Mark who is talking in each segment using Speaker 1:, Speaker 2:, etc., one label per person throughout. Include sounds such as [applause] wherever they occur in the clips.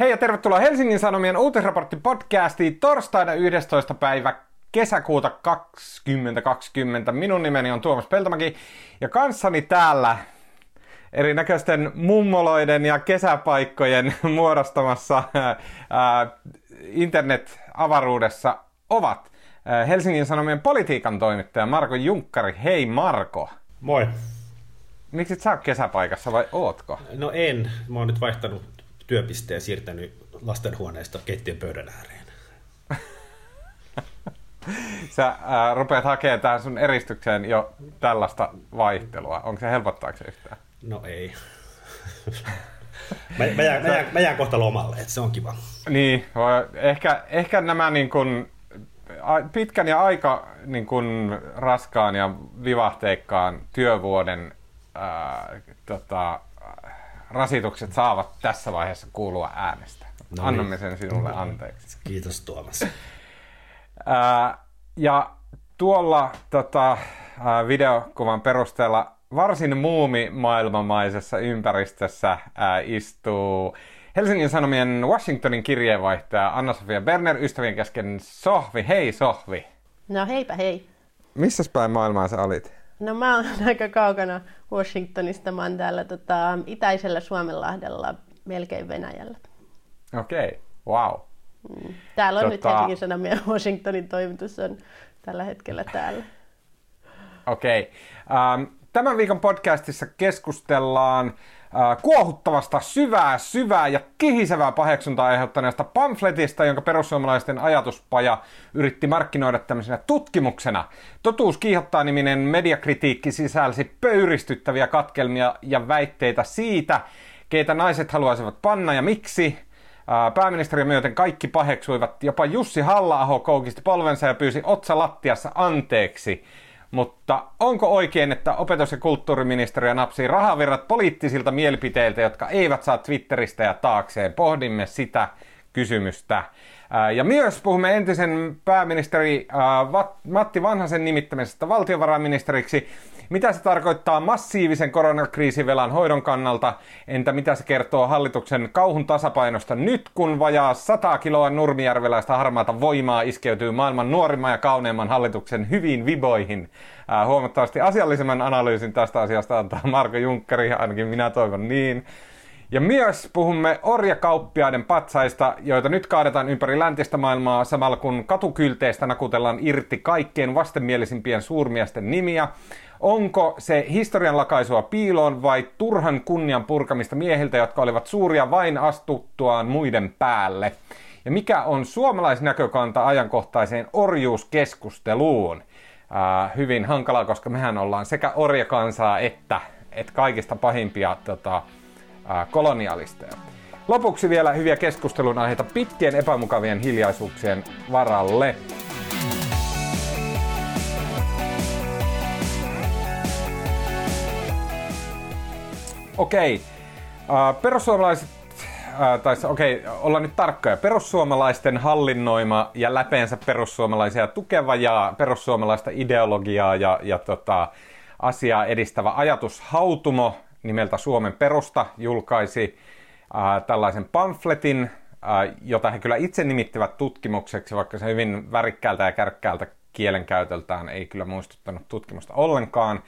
Speaker 1: Hei ja tervetuloa Helsingin Sanomien uutisraportti podcastiin torstaina 11. päivä kesäkuuta 2020. Minun nimeni on Tuomas Peltomäki ja kanssani täällä erinäköisten mummoloiden ja kesäpaikkojen [laughs] muodostamassa ää, internet-avaruudessa ovat ää, Helsingin Sanomien politiikan toimittaja Marko Junkkari. Hei Marko!
Speaker 2: Moi!
Speaker 1: Miksi et sä ole kesäpaikassa vai ootko?
Speaker 2: No en. Mä oon nyt vaihtanut työpisteen siirtänyt lastenhuoneesta keittiön pöydän ääreen. [laughs]
Speaker 1: Sä ää, rupeat hakemaan tähän sun eristykseen jo tällaista vaihtelua. Onko se helpottaako se yhtään?
Speaker 2: No ei. [laughs] mä, mä, jään, mä, jään, mä jään kohta lomalle, että se on kiva.
Speaker 1: Niin, ehkä, ehkä nämä niin kun, pitkän ja aika niin kun, raskaan ja vivahteikkaan työvuoden ää, tota, rasitukset saavat tässä vaiheessa kuulua äänestä.
Speaker 2: No niin.
Speaker 1: Annamme sen sinulle anteeksi.
Speaker 2: Kiitos Tuomas.
Speaker 1: Ää, ja tuolla tota, ää, videokuvan perusteella varsin muumimaailmamaisessa ympäristössä ää, istuu Helsingin Sanomien Washingtonin kirjeenvaihtaja Anna-Sofia Berner ystävien kesken Sohvi. Hei Sohvi!
Speaker 3: No heipä hei.
Speaker 1: Missä päin maailmaa sä olit?
Speaker 3: No mä oon [laughs] aika kaukana Washingtonista. Mä oon täällä tota, itäisellä Suomenlahdella, melkein Venäjällä.
Speaker 1: Okei, okay. wow.
Speaker 3: Täällä on nyt
Speaker 1: Tota-
Speaker 3: Helsingin Sanomien [laughs] Washingtonin toimitus on tällä hetkellä täällä.
Speaker 1: Okei. Okay. Ähm, tämän viikon podcastissa keskustellaan kuohuttavasta, syvää, syvää ja kihisevää paheksuntaa aiheuttaneesta pamfletista, jonka perussuomalaisten ajatuspaja yritti markkinoida tämmöisenä tutkimuksena. Totuus kiihottaa niminen mediakritiikki sisälsi pöyristyttäviä katkelmia ja väitteitä siitä, keitä naiset haluaisivat panna ja miksi. Ää, Pääministeriä myöten kaikki paheksuivat, jopa Jussi halla koukisti polvensa ja pyysi otsa lattiassa anteeksi. Mutta onko oikein, että opetus- ja kulttuuriministeriö napsii rahavirrat poliittisilta mielipiteiltä, jotka eivät saa Twitteristä ja taakseen? Pohdimme sitä kysymystä. Ja myös puhumme entisen pääministeri Matti Vanhasen nimittämisestä valtiovarainministeriksi. Mitä se tarkoittaa massiivisen koronakriisivelan hoidon kannalta? Entä mitä se kertoo hallituksen kauhun tasapainosta nyt, kun vajaa 100 kiloa nurmijärveläistä harmaata voimaa iskeytyy maailman nuorimman ja kauneimman hallituksen hyviin viboihin? Ää, huomattavasti asiallisemman analyysin tästä asiasta antaa Marko Junkkari, ainakin minä toivon niin. Ja myös puhumme orjakauppiaiden patsaista, joita nyt kaadetaan ympäri läntistä maailmaa samalla kun katukylteistä nakutellaan irti kaikkein vastenmielisimpien suurmiesten nimiä. Onko se historian lakaisua piiloon vai turhan kunnian purkamista miehiltä, jotka olivat suuria vain astuttuaan muiden päälle? Ja mikä on suomalaisnäkökanta ajankohtaiseen orjuuskeskusteluun? Ää, hyvin hankalaa, koska mehän ollaan sekä orjakansaa että, että kaikista pahimpia tota, kolonialisteja. Lopuksi vielä hyviä keskustelun aiheita pitkien epämukavien hiljaisuuksien varalle. Okei, äh, perussuomalaiset, äh, tai okei, ollaan nyt tarkkoja. Perussuomalaisten hallinnoima ja läpeensä perussuomalaisia tukeva ja perussuomalaista ideologiaa ja, ja tota, asiaa edistävä ajatushautumo nimeltä Suomen perusta julkaisi äh, tällaisen pamfletin, äh, jota he kyllä itse nimittivät tutkimukseksi, vaikka se hyvin värikkäältä ja kärkkäältä kielenkäytöltään ei kyllä muistuttanut tutkimusta ollenkaan.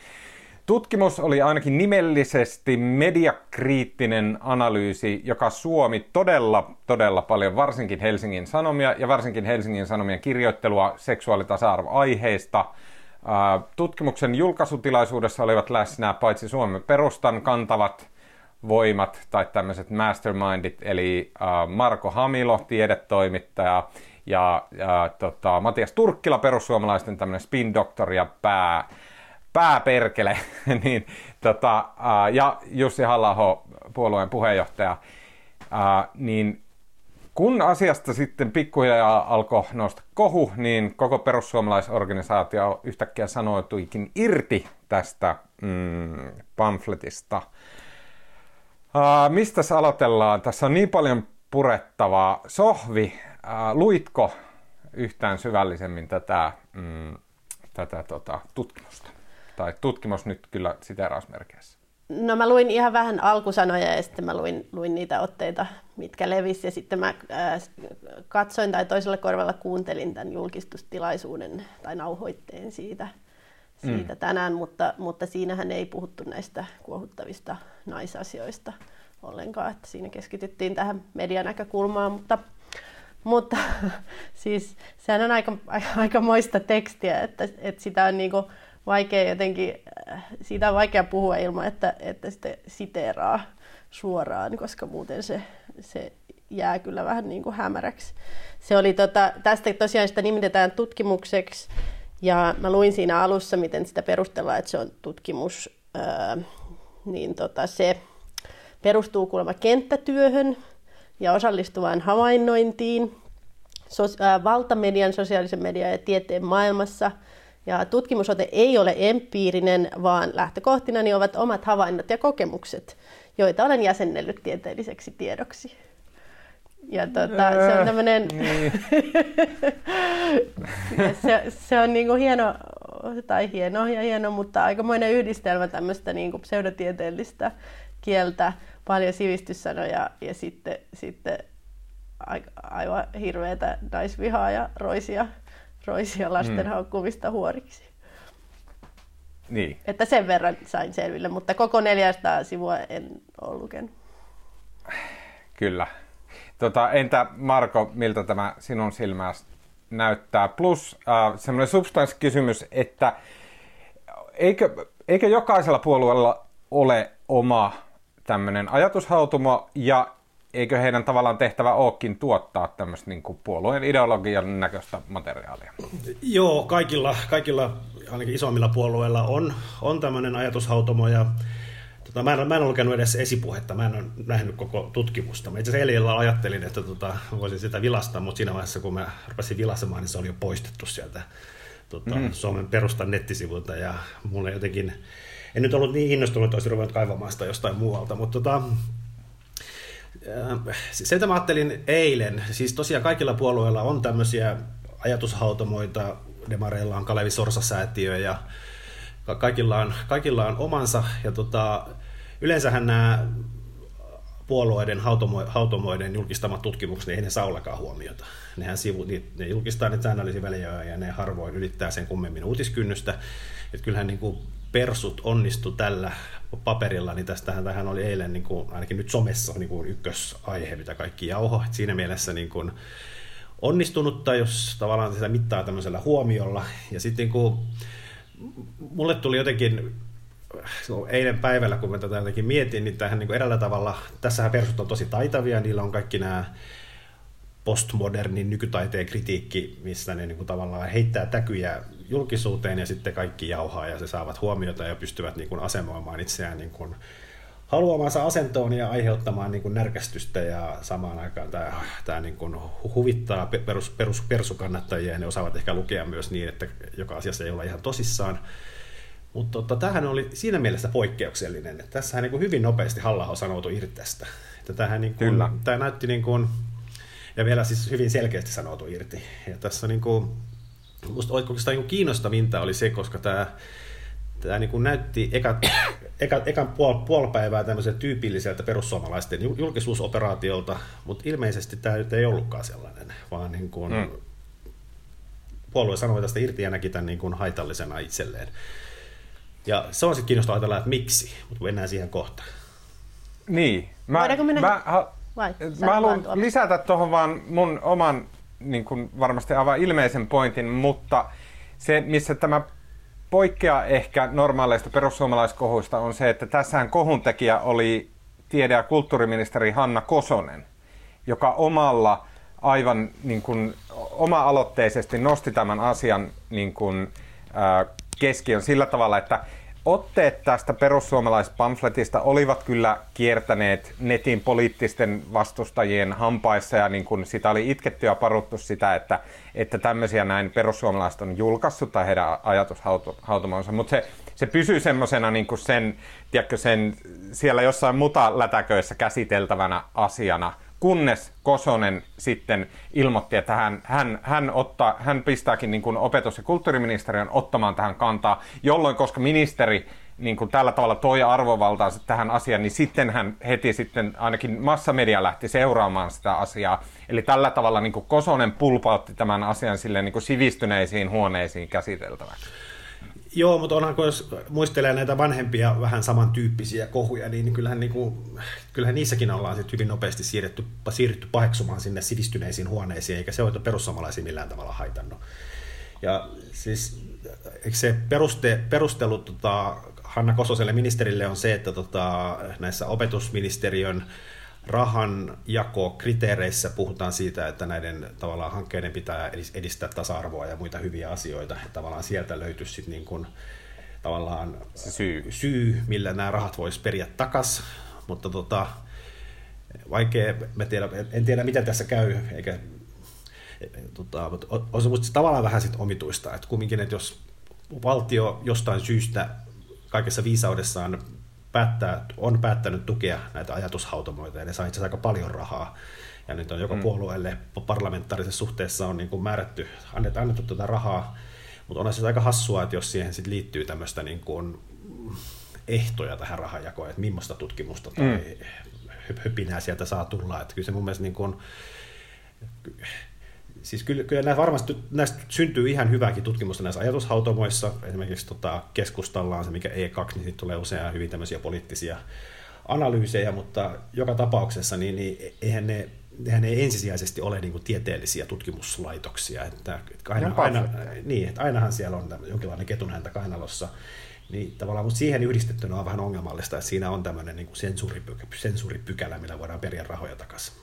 Speaker 1: Tutkimus oli ainakin nimellisesti mediakriittinen analyysi, joka suomi todella, todella paljon, varsinkin Helsingin Sanomia ja varsinkin Helsingin Sanomien kirjoittelua seksuaalitasa-arvoaiheista. Tutkimuksen julkaisutilaisuudessa olivat läsnä paitsi Suomen perustan kantavat voimat tai tämmöiset mastermindit, eli Marko Hamilo, tiedetoimittaja, ja, ja tota, Matias Turkkila, perussuomalaisten tämmöinen spin-doktori ja pää, pääperkele, [laughs] niin, tota, ja Jussi halla puolueen puheenjohtaja, niin kun asiasta sitten pikkuhiljaa alkoi nousta kohu, niin koko perussuomalaisorganisaatio yhtäkkiä sanoituikin irti tästä mm, pamfletista. Uh, mistä aloitellaan? Tässä on niin paljon purettavaa. Sohvi, uh, luitko yhtään syvällisemmin tätä, mm, tätä tota, tutkimusta? Tai tutkimus nyt kyllä siterausmerkeissä.
Speaker 3: No mä luin ihan vähän alkusanoja ja sitten mä luin, luin niitä otteita, mitkä levisi ja sitten mä ää, katsoin tai toisella korvalla kuuntelin tämän julkistustilaisuuden tai nauhoitteen siitä, siitä mm. tänään, mutta, mutta siinähän ei puhuttu näistä kuohuttavista naisasioista ollenkaan, että siinä keskityttiin tähän medianäkökulmaan, mutta, mutta [laughs] siis sehän on aika, aika moista tekstiä, että, että sitä on niin kuin, vaikea jotenkin, äh, siitä on vaikea puhua ilman, että, että sitä siteeraa suoraan, koska muuten se, se jää kyllä vähän niin kuin hämäräksi. Se oli tota, tästä tosiaan sitä nimitetään tutkimukseksi, ja mä luin siinä alussa, miten sitä perustellaan, että se on tutkimus, ää, niin tota, se perustuu kuulemma kenttätyöhön ja osallistuvaan havainnointiin, so, ää, valtamedian, sosiaalisen median ja tieteen maailmassa – ja tutkimusote ei ole empiirinen, vaan lähtökohtina niin ovat omat havainnot ja kokemukset, joita olen jäsennellyt tieteelliseksi tiedoksi. Ja tota, se on tämmöinen, niin. [laughs] se, se on niinku hieno, tai hieno ja hieno, mutta aikamoinen yhdistelmä tämmöistä niinku pseudotieteellistä kieltä, paljon sivistyssanoja ja sitten, sitten aivan hirveätä naisvihaa ja roisia roisia lasten mm. haukkumista huoriksi.
Speaker 1: Niin.
Speaker 3: Että sen verran sain selville, mutta koko 400 sivua en ole lukenut.
Speaker 1: Kyllä. Tota, entä Marko, miltä tämä sinun silmästä näyttää? Plus äh, semmoinen substanssikysymys, että eikö, eikö jokaisella puolueella ole oma tämmöinen ajatushautumo ja eikö heidän tavallaan tehtävä olekin tuottaa tämmöistä niin kuin puolueen ideologian näköistä materiaalia?
Speaker 2: Joo, kaikilla, kaikilla ainakin isommilla puolueilla on, on tämmöinen ajatushautomo ja tota, mä, en, mä en ole lukenut edes esipuhetta, mä en ole nähnyt koko tutkimusta. Mä itse asiassa ajattelin, että tota, voisin sitä vilastaa, mutta siinä vaiheessa kun mä rupesin vilasemaan, niin se oli jo poistettu sieltä tota, mm. Suomen perustan nettisivulta ja mulle jotenkin, en nyt ollut niin innostunut, että olisin ruvennut kaivamaan sitä jostain muualta, mutta tota, se, mitä mä ajattelin eilen, siis tosiaan kaikilla puolueilla on tämmöisiä ajatushautomoita, demareilla on Kalevi Sorsa-säätiö ja kaikilla on, kaikilla on omansa. Ja tota, yleensähän nämä puolueiden hautomo, hautomoiden julkistamat tutkimukset, niin ei ne saa ollenkaan huomiota. Nehän sivu, ne julkistaa ne säännöllisiä väliä ja ne harvoin ylittää sen kummemmin uutiskynnystä. Että kyllähän niin kuin persut onnistu tällä paperilla, niin tästähän tähän oli eilen niin kuin, ainakin nyt somessa niin kuin ykkösaihe, mitä kaikki jauho. Siinä mielessä niin kuin, onnistunutta, jos tavallaan sitä mittaa tämmöisellä huomiolla. Ja sitten niin kuin, mulle tuli jotenkin no, eilen päivällä, kun mä tätä jotenkin mietin, niin tähän niin eräällä tavalla, tässähän persut on tosi taitavia, niillä on kaikki nämä postmodernin nykytaiteen kritiikki, missä ne niin kuin tavallaan heittää täkyjä julkisuuteen ja sitten kaikki jauhaa ja se saavat huomiota ja pystyvät niin kuin asemoimaan itseään niin kuin haluamansa asentoon ja aiheuttamaan niin kuin närkästystä ja samaan aikaan tämä, tämä niin kuin huvittaa perus, perus, persukannattajia ja ne osaavat ehkä lukea myös niin, että joka asiassa ei olla ihan tosissaan. Mutta tota, tämähän oli siinä mielessä poikkeuksellinen, että tässähän niin kuin hyvin nopeasti halla sanoutui irti tästä. Että tämähän niin kuin, Kyllä. tämä näytti niin kuin, ja vielä siis hyvin selkeästi sanoutu irti. Ja tässä niin kuin, musta oikeastaan niin kiinnostavinta oli se, koska tämä, tämä niin kuin näytti eka, [coughs] eka, ekan puol, puolipäivää tämmöisen tyypilliseltä perussuomalaisten julkisuusoperaatiolta, mutta ilmeisesti tämä nyt ei ollutkaan sellainen, vaan niin kuin, mm. puolue sanoi tästä irti ja näki tämän niin kuin haitallisena itselleen. Ja se on sitten kiinnostavaa ajatella, että miksi, mutta mennään siihen kohta.
Speaker 1: Niin. Mä, mennä? Mä, ha, Vai? Mä haluan lisätä tuohon vaan mun oman niin kuin varmasti aivan ilmeisen pointin, mutta se, missä tämä poikkeaa ehkä normaaleista perussuomalaiskohuista, on se, että tässähän kohuntekijä oli tiede- ja kulttuuriministeri Hanna Kosonen, joka omalla aivan niin kuin, oma-aloitteisesti nosti tämän asian niin kuin, äh, keskiön sillä tavalla, että otteet tästä perussuomalaispamfletista olivat kyllä kiertäneet netin poliittisten vastustajien hampaissa ja niin kuin sitä oli itketty ja paruttu sitä, että, että tämmöisiä näin perussuomalaiset on julkaissut tai heidän ajatushautumansa, mutta se, se pysyy semmoisena niin kuin sen, tiedätkö, sen siellä jossain mutalätäköissä käsiteltävänä asiana – kunnes Kosonen sitten ilmoitti, että hän, hän, hän, ottaa, hän pistääkin niin kuin opetus- ja kulttuuriministeriön ottamaan tähän kantaa, jolloin koska ministeri niin kuin tällä tavalla toi arvovaltaansa tähän asiaan, niin sitten hän heti sitten ainakin massamedia lähti seuraamaan sitä asiaa. Eli tällä tavalla niin kuin Kosonen pulpautti tämän asian sille niin kuin sivistyneisiin huoneisiin käsiteltäväksi.
Speaker 2: Joo, mutta onhan, kun jos muistelee näitä vanhempia vähän samantyyppisiä kohuja, niin kyllähän, niin kuin, kyllähän niissäkin ollaan sit hyvin nopeasti siirretty, siirrytty paheksumaan sinne sivistyneisiin huoneisiin, eikä se ole perussuomalaisia millään tavalla haitannut. Ja siis eikö se peruste, perustelu tota, Hanna Kososelle ministerille on se, että tota, näissä opetusministeriön rahan kriteereissä puhutaan siitä, että näiden tavallaan hankkeiden pitää edistää tasa-arvoa ja muita hyviä asioita. Että tavallaan sieltä löytyisi sitten niin kuin, tavallaan
Speaker 1: syy.
Speaker 2: syy, millä nämä rahat voisi periä takas. Mutta tota, vaikea, mä tiedä, en tiedä miten tässä käy, eikä tota, mutta on se musta tavallaan vähän sit omituista, että kumminkin, että jos valtio jostain syystä kaikessa viisaudessaan päättää, on päättänyt tukea näitä ajatushautomoita, ja ne saa itse aika paljon rahaa. Ja nyt on joka mm. puolueelle parlamentaarisessa suhteessa on niin kuin määrätty, annettu, annettu tuota rahaa, mutta on se aika hassua, että jos siihen sit liittyy tämmöistä niin kuin ehtoja tähän rahanjakoon, että millaista tutkimusta tai mm. höpinää sieltä saa tulla. Että kyllä se mun mielestä niin kuin, siis kyllä, kyllä näistä varmasti näistä syntyy ihan hyvääkin tutkimusta näissä ajatushautomoissa. Esimerkiksi tota, keskustalla on se, mikä E2, niin siitä tulee usein hyvin tämmöisiä poliittisia analyysejä, mutta joka tapauksessa niin, niin eihän ne nehän ei ensisijaisesti ole niin kuin tieteellisiä tutkimuslaitoksia. Että, että aina, aina, niin, että ainahan siellä on jonkinlainen ketunhäntä kainalossa. Niin tavallaan, mutta siihen yhdistettynä on vähän ongelmallista, että siinä on tämmöinen niin kuin sensuuripykälä, millä voidaan periä rahoja takaisin.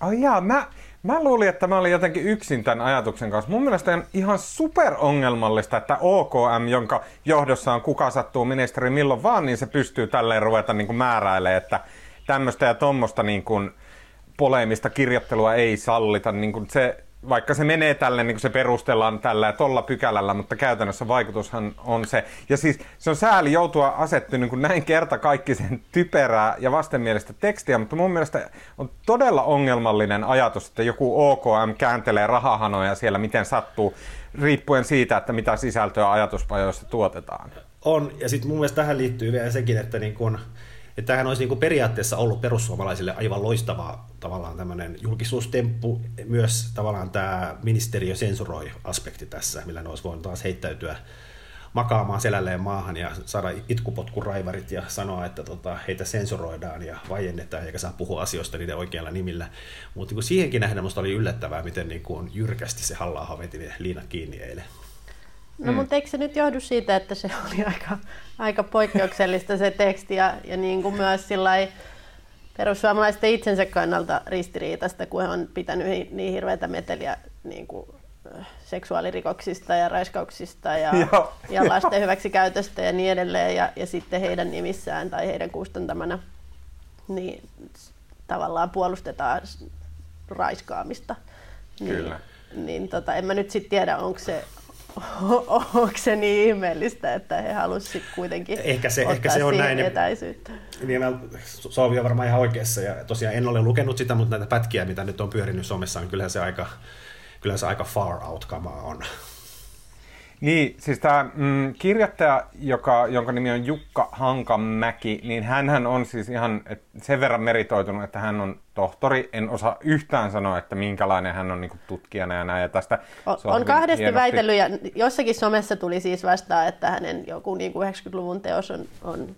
Speaker 1: Ai jaa, mä, mä luulin, että mä olin jotenkin yksin tämän ajatuksen kanssa. Mun mielestä on ihan super ongelmallista, että OKM, jonka johdossa on kuka sattuu ministeri milloin vaan, niin se pystyy tälleen ruveta niin kuin määräilemään, että tämmöistä ja tuommoista niin poleemista kirjoittelua ei sallita. Niin kuin se vaikka se menee tälle, niin kuin se perustellaan tällä ja tolla pykälällä, mutta käytännössä vaikutushan on se. Ja siis se on sääli joutua asettumaan niin kuin näin kerta kaikki sen typerää ja vastenmielistä tekstiä, mutta mun mielestä on todella ongelmallinen ajatus, että joku OKM kääntelee rahahanoja siellä miten sattuu, riippuen siitä, että mitä sisältöä ajatuspajoissa tuotetaan.
Speaker 2: On, ja sitten mun mielestä tähän liittyy vielä sekin, että niin kun että tämähän olisi niin kuin periaatteessa ollut perussuomalaisille aivan loistava tavallaan tämmöinen julkisuustemppu, myös tavallaan tämä ministeriö sensuroi aspekti tässä, millä ne olisi voinut taas heittäytyä makaamaan selälleen maahan ja saada itkupotkuraivarit ja sanoa, että tota, heitä sensuroidaan ja vaiennetaan eikä saa puhua asioista niiden oikealla nimillä. Mutta niin siihenkin nähden minusta oli yllättävää, miten niin kuin jyrkästi se halla veti ne liinat kiinni eilen.
Speaker 3: No mm. mutta eikö se nyt johdu siitä, että se [laughs] oli aika, aika poikkeuksellista se teksti ja, ja niin kuin myös sillai perussuomalaisten itsensä kannalta ristiriitasta, kun he on pitänyt niin hirveätä meteliä niin kuin seksuaalirikoksista ja raiskauksista ja, [laughs] ja lasten hyväksikäytöstä ja niin edelleen ja, ja sitten heidän nimissään tai heidän kustantamana niin tavallaan puolustetaan raiskaamista. Niin, Kyllä. Niin tota, en mä nyt sitten tiedä, onko se, onko se niin ihmeellistä, että he halusivat kuitenkin
Speaker 2: ehkä se, ehkä se on näin.
Speaker 3: etäisyyttä.
Speaker 2: Niin, mä, Soovi on varmaan ihan oikeassa, ja tosiaan en ole lukenut sitä, mutta näitä pätkiä, mitä nyt on pyörinyt somessa, niin kyllähän se aika, kyllähän se aika far out kamaa on.
Speaker 1: Niin, siis tämä mm, kirjoittaja, joka, jonka nimi on Jukka Hankamäki, niin hän on siis ihan et, sen verran meritoitunut, että hän on tohtori. En osaa yhtään sanoa, että minkälainen hän on niin tutkijana ja näin. Ja tästä
Speaker 3: on, on kahdesti hienosti... väitellyt ja jossakin somessa tuli siis vastaan, että hänen joku niin kuin 90-luvun teos on, on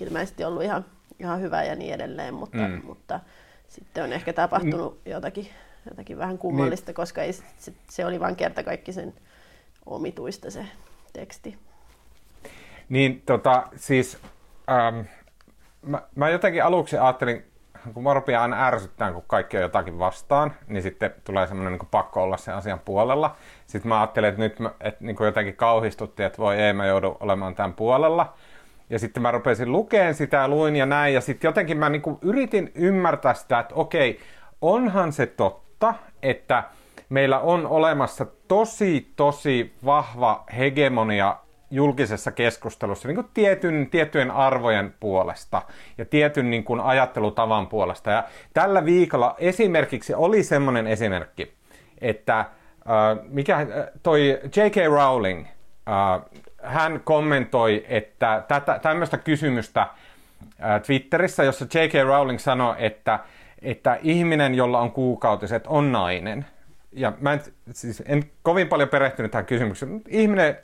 Speaker 3: ilmeisesti ollut ihan, ihan hyvä ja niin edelleen, mutta, mm. mutta sitten on ehkä tapahtunut mm. jotakin, jotakin vähän kummallista, niin. koska ei, se, se oli vain kerta kaikki sen omituista se teksti.
Speaker 1: Niin, tota, siis ähm, mä, mä jotenkin aluksi ajattelin, kun mä rupean aina ärsyttämään, kun kaikki on jotakin vastaan, niin sitten tulee semmoinen niin pakko olla sen asian puolella. Sitten mä ajattelin, että nyt mä, että niin jotenkin kauhistuttiin, että voi ei, mä joudu olemaan tämän puolella. Ja sitten mä rupesin lukeen sitä ja luin ja näin, ja sitten jotenkin mä niin yritin ymmärtää sitä, että okei, onhan se totta, että meillä on olemassa tosi, tosi vahva hegemonia julkisessa keskustelussa niin kuin tietyn, tiettyjen arvojen puolesta ja tietyn niin kuin ajattelutavan puolesta. Ja tällä viikolla esimerkiksi oli semmoinen esimerkki, että äh, mikä toi J.K. Rowling, äh, hän kommentoi, että tätä, tämmöistä kysymystä ää, Twitterissä, jossa J.K. Rowling sanoi, että, että ihminen, jolla on kuukautiset, on nainen. Ja mä en, siis en kovin paljon perehtynyt tähän kysymykseen, mutta ihminen,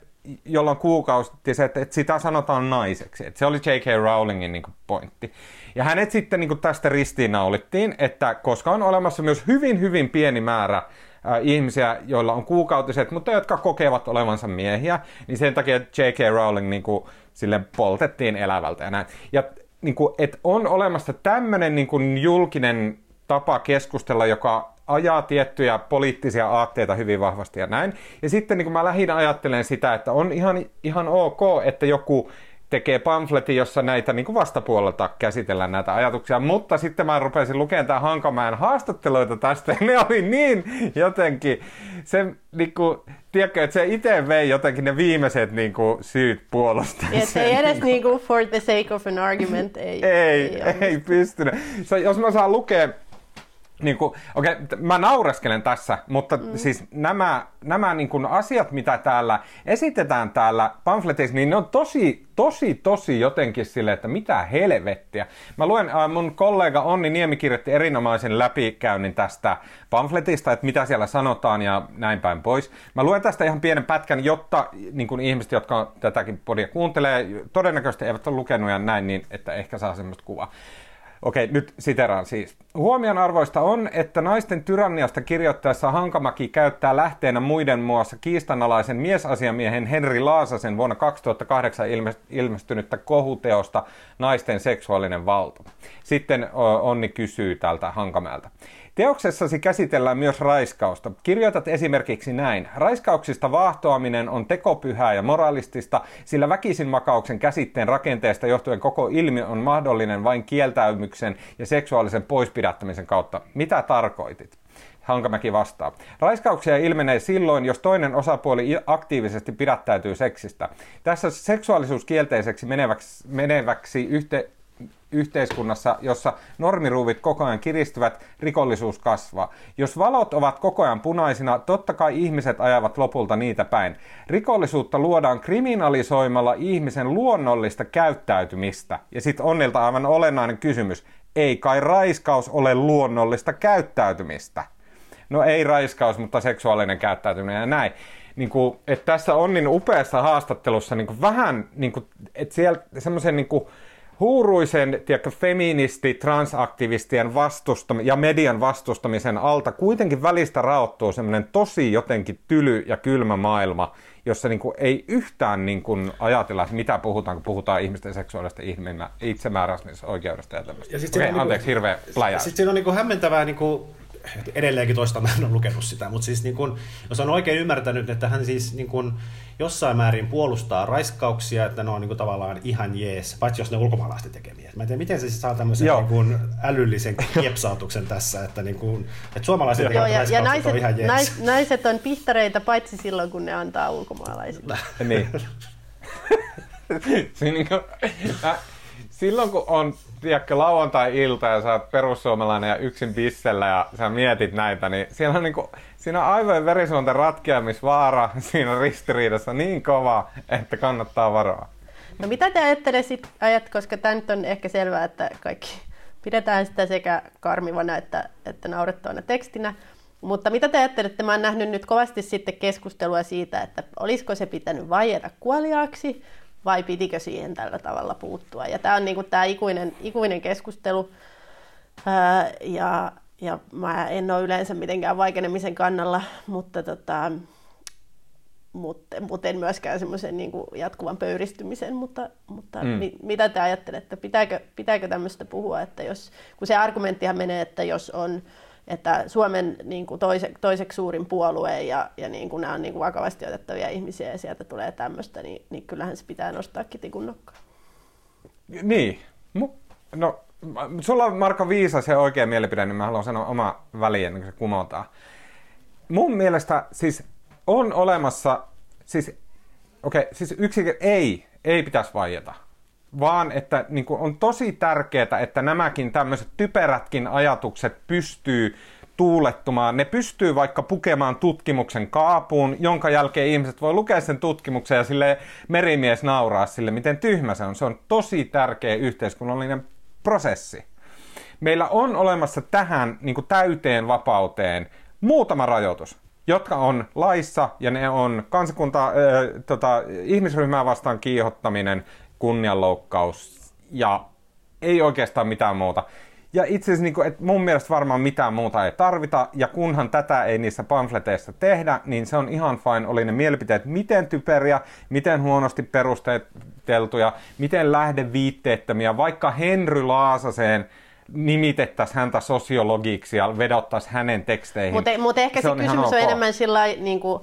Speaker 1: jolla on kuukautiset, että sitä sanotaan naiseksi. Että se oli J.K. Rowlingin niin kuin, pointti. Ja hänet sitten niin kuin, tästä ristiinnaulittiin, että koska on olemassa myös hyvin, hyvin pieni määrä ihmisiä, joilla on kuukautiset, mutta jotka kokevat olevansa miehiä, niin sen takia J.K. Rowling niin kuin, sille poltettiin elävältä ja näin. Ja niin kuin, et on olemassa tämmöinen niin julkinen tapa keskustella, joka ajaa tiettyjä poliittisia aatteita hyvin vahvasti ja näin. Ja sitten niin kuin mä lähinnä ajattelen sitä, että on ihan, ihan ok, että joku tekee pamfletin, jossa näitä niin kuin vastapuolelta käsitellään näitä ajatuksia, mutta sitten mä rupesin lukemaan tämän Hankamäen haastatteluita tästä, ja ne oli niin jotenkin, se niin kuin, tiedätkö, että se itse vei jotenkin ne viimeiset niin kuin, syyt puolustaa.
Speaker 3: Ja se ei edes niin kuin for the sake of an argument ei,
Speaker 1: ei, ei, ei pystynyt. So, jos mä saan lukea niin kuin, okei, okay, mä naureskelen tässä, mutta mm. siis nämä, nämä niin kuin asiat, mitä täällä esitetään täällä pamfletissa, niin ne on tosi, tosi, tosi jotenkin sille, että mitä helvettiä. Mä luen, äh, mun kollega Onni Niemi kirjoitti erinomaisen läpikäynnin tästä pamfletista, että mitä siellä sanotaan ja näin päin pois. Mä luen tästä ihan pienen pätkän, jotta niin kuin ihmiset, jotka tätäkin podia kuuntelee, todennäköisesti eivät ole lukenut ja näin, niin että ehkä saa semmoista kuvaa. Okei, nyt siteraan siis. Huomionarvoista on, että naisten tyranniasta kirjoittaessa Hankamäki käyttää lähteenä muiden muassa kiistanalaisen miesasiamiehen Henri Laasasen vuonna 2008 ilmestynyttä kohuteosta Naisten seksuaalinen valta. Sitten Onni kysyy tältä Hankamäeltä. Teoksessasi käsitellään myös raiskausta. Kirjoitat esimerkiksi näin. Raiskauksista vaahtoaminen on tekopyhää ja moralistista, sillä väkisin makauksen käsitteen rakenteesta johtuen koko ilmiö on mahdollinen vain kieltäymyksen ja seksuaalisen poispidättämisen kautta. Mitä tarkoitit? Hankamäki vastaa. Raiskauksia ilmenee silloin, jos toinen osapuoli aktiivisesti pidättäytyy seksistä. Tässä seksuaalisuus kielteiseksi meneväksi, meneväksi yhte, yhteiskunnassa, jossa normiruuvit koko ajan kiristyvät, rikollisuus kasvaa. Jos valot ovat koko ajan punaisina, totta kai ihmiset ajavat lopulta niitä päin. Rikollisuutta luodaan kriminalisoimalla ihmisen luonnollista käyttäytymistä. Ja sitten Onnilta aivan olennainen kysymys. Ei kai raiskaus ole luonnollista käyttäytymistä? No ei raiskaus, mutta seksuaalinen käyttäytyminen ja näin. Niin kuin, että tässä on niin upeassa haastattelussa niin kuin vähän, niin kuin, että siellä semmoisen niin kuin, huuruisen tiedätkö, feministi, transaktivistien vastustam- ja median vastustamisen alta kuitenkin välistä raottuu semmoinen tosi jotenkin tyly ja kylmä maailma, jossa niin kuin ei yhtään niin kuin ajatella, että mitä puhutaan, kun puhutaan ihmisten seksuaalista itsemääräämisoikeudesta ja tämmöistä. Ja sit okay, anteeksi, niin kuin, hirveä pläjä.
Speaker 2: Sitten siinä on niin kuin hämmentävää niin kuin edelleenkin toista mä en ole lukenut sitä, mutta siis niin kun, jos on oikein ymmärtänyt, että hän siis niin kun, jossain määrin puolustaa raiskauksia, että ne on niin kun, tavallaan ihan jees, paitsi jos ne ulkomaalaisten tekemiä. Mä en tiedä, miten se siis saa tämmöisen niin kun, älyllisen kiepsautuksen tässä, että, niin kun, että suomalaiset
Speaker 3: Joo, ja, ja naiset, on ihan jees. Nais, naiset on pihtareita paitsi silloin, kun ne antaa ulkomaalaisille. [laughs]
Speaker 1: niin. Siinä niin [laughs] kuin, äh, silloin kun on tiedätkö, lauantai-ilta ja sä oot perussuomalainen ja yksin bissellä ja sä mietit näitä, niin siellä on, niin kuin, siinä on aivojen verisuonten ratkeamisvaara [laughs] siinä ristiriidassa niin kova, että kannattaa varoa.
Speaker 3: No mitä te ajattelette ajat, koska tämä nyt on ehkä selvää, että kaikki pidetään sitä sekä karmivana että, että naurettavana tekstinä, mutta mitä te ajattelette? Mä oon nähnyt nyt kovasti sitten keskustelua siitä, että olisiko se pitänyt vaieta kuoliaaksi vai pitikö siihen tällä tavalla puuttua. Ja tämä on niin kuin tämä ikuinen, ikuinen keskustelu. Ää, ja, ja mä en ole yleensä mitenkään vaikenemisen kannalla, mutta, tota, mutta, mutta en myöskään semmoisen niin jatkuvan pöyristymisen, mutta, mutta mm. mi, mitä te ajattelette, pitääkö, pitääkö tämmöistä puhua, että jos, kun se argumenttihan menee, että jos on että Suomen niin kuin toise, toiseksi suurin puolue ja, ja niin kuin nämä on niin kuin vakavasti otettavia ihmisiä ja sieltä tulee tämmöistä, niin, niin kyllähän se pitää nostaa kitikun nokkaan.
Speaker 1: Niin. No, sulla on Marko Viisa se oikea mielipide, niin mä haluan sanoa oma väliin ennen kuin se kumotaan. Mun mielestä siis on olemassa, siis okei, okay, siis yksi ei, ei pitäisi vaieta vaan että niin kuin on tosi tärkeää, että nämäkin tämmöiset typerätkin ajatukset pystyy tuulettumaan. Ne pystyy vaikka pukemaan tutkimuksen kaapuun, jonka jälkeen ihmiset voi lukea sen tutkimuksen ja sille merimies nauraa sille, miten tyhmä se on. Se on tosi tärkeä yhteiskunnallinen prosessi. Meillä on olemassa tähän niin kuin täyteen vapauteen muutama rajoitus, jotka on laissa ja ne on kansakunta, äh, tota, ihmisryhmää vastaan kiihottaminen, kunnianloukkaus ja ei oikeastaan mitään muuta. Ja itse asiassa niin kuin, että mun mielestä varmaan mitään muuta ei tarvita, ja kunhan tätä ei niissä pamfleteissa tehdä, niin se on ihan fine, oli ne mielipiteet miten typeriä, miten huonosti perusteltuja, miten lähdeviitteettömiä, vaikka Henry Laasaseen nimitettäisiin häntä sosiologiksi ja vedottaisiin hänen teksteihin.
Speaker 3: Mutta mut ehkä se, se kysymys on enemmän sillä niin kuin,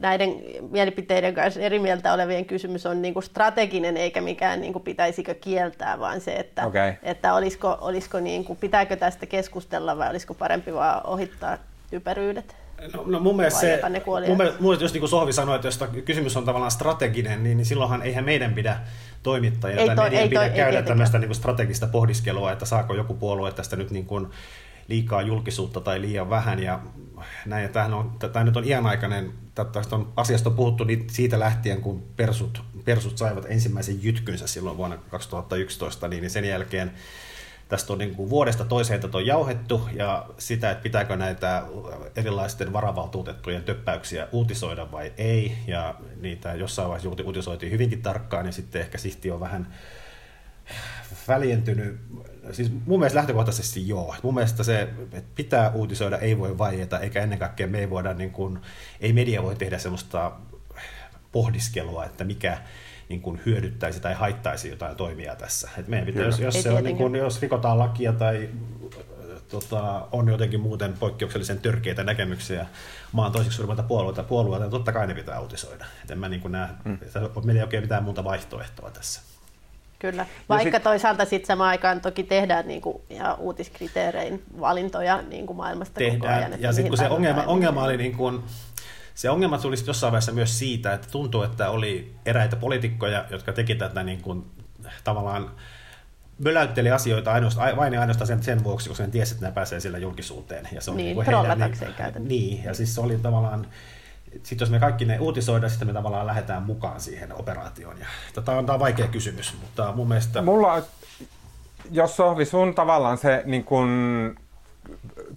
Speaker 3: näiden mielipiteiden kanssa eri mieltä olevien kysymys on niin kuin strateginen eikä mikään niin kuin pitäisikö kieltää, vaan se, että, okay. että olisiko, olisiko niin kuin, pitääkö tästä keskustella vai olisiko parempi vaan ohittaa typeryydet.
Speaker 2: No, no mun mielestä se, mun mielestä, mun mielestä jos niin kuin Sohvi sanoi, että jos kysymys on tavallaan strateginen, niin, niin silloinhan eihän meidän pidä toimittajia ei tai meidän ei pidä ei käydä ei tämmöistä niin kuin strategista pohdiskelua, että saako joku puolue tästä nyt niin kuin liikaa julkisuutta tai liian vähän. Ja näin, ja on, tämä nyt on iänaikainen, tästä on, asiasta puhuttu siitä lähtien, kun persut, persut saivat ensimmäisen jytkynsä silloin vuonna 2011, niin sen jälkeen tästä on niin kuin vuodesta toiseen tätä on jauhettu ja sitä, että pitääkö näitä erilaisten varavaltuutettujen töppäyksiä uutisoida vai ei. Ja niitä jossain vaiheessa uutisoitiin hyvinkin tarkkaan ja sitten ehkä sihti on vähän väljentynyt. Siis mun mielestä lähtökohtaisesti joo. Mun mielestä se, että pitää uutisoida, ei voi vaieta, eikä ennen kaikkea me ei voida, niin kuin, ei media voi tehdä sellaista pohdiskelua, että mikä, niin kuin hyödyttäisi tai haittaisi jotain toimia tässä. Et meidän pitää, jos, jos, se on, niin kuin, jos rikotaan lakia tai tota, on jotenkin muuten poikkeuksellisen törkeitä näkemyksiä maan toiseksi suurimmalta puolueelta, puolueelta, niin totta kai ne pitää uutisoida. Et en mä niin kuin näe, mm. meillä ei oikein mitään muuta vaihtoehtoa tässä.
Speaker 3: Kyllä, vaikka sit... toisaalta sitten samaan aikaan toki tehdään niin kuin, ja uutiskriteerein valintoja niin kuin maailmasta
Speaker 2: tehdään.
Speaker 3: koko ajan.
Speaker 2: Ja sitten kun se ongelma, ongelma oli niin kuin, se ongelma tuli jossain vaiheessa myös siitä, että tuntuu, että oli eräitä poliitikkoja, jotka teki tätä niin kuin, tavallaan möläytteli asioita ainoastaan, vain ja ainoastaan sen, sen vuoksi, koska sen tiesi, että ne pääsee sillä julkisuuteen.
Speaker 3: Ja se on niin, niin heidän,
Speaker 2: niin, niin, ja siis se oli tavallaan, sitten jos me kaikki ne uutisoidaan, sitten me tavallaan lähdetään mukaan siihen operaatioon. Ja, tämä, on, tämä on vaikea kysymys, mutta mun mielestä...
Speaker 1: Mulla, jos Sohvi, sun tavallaan se niin kun,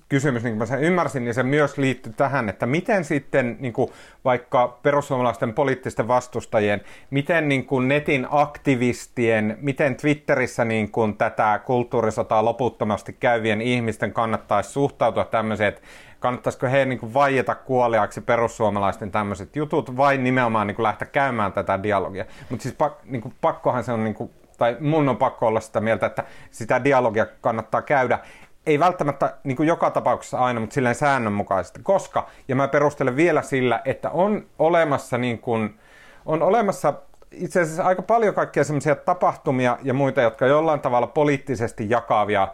Speaker 1: kysymys, niin kuin mä sen ymmärsin, niin se myös liittyy tähän, että miten sitten niin kuin vaikka perussuomalaisten poliittisten vastustajien, miten niin kuin netin aktivistien, miten Twitterissä niin kuin tätä kulttuurisotaa loputtomasti käyvien ihmisten kannattaisi suhtautua tämmöiseen, että kannattaisiko he niin kuin vaieta kuoliaksi perussuomalaisten tämmöiset jutut vai nimenomaan niin kuin lähteä käymään tätä dialogia. Mutta siis pak, niin kuin pakkohan se on, niin kuin, tai mun on pakko olla sitä mieltä, että sitä dialogia kannattaa käydä ei välttämättä niin kuin joka tapauksessa aina, mutta silleen säännönmukaisesti. Koska, ja mä perustelen vielä sillä, että on olemassa, niin kuin, on olemassa itse asiassa aika paljon kaikkia semmoisia tapahtumia ja muita, jotka jollain tavalla poliittisesti jakavia.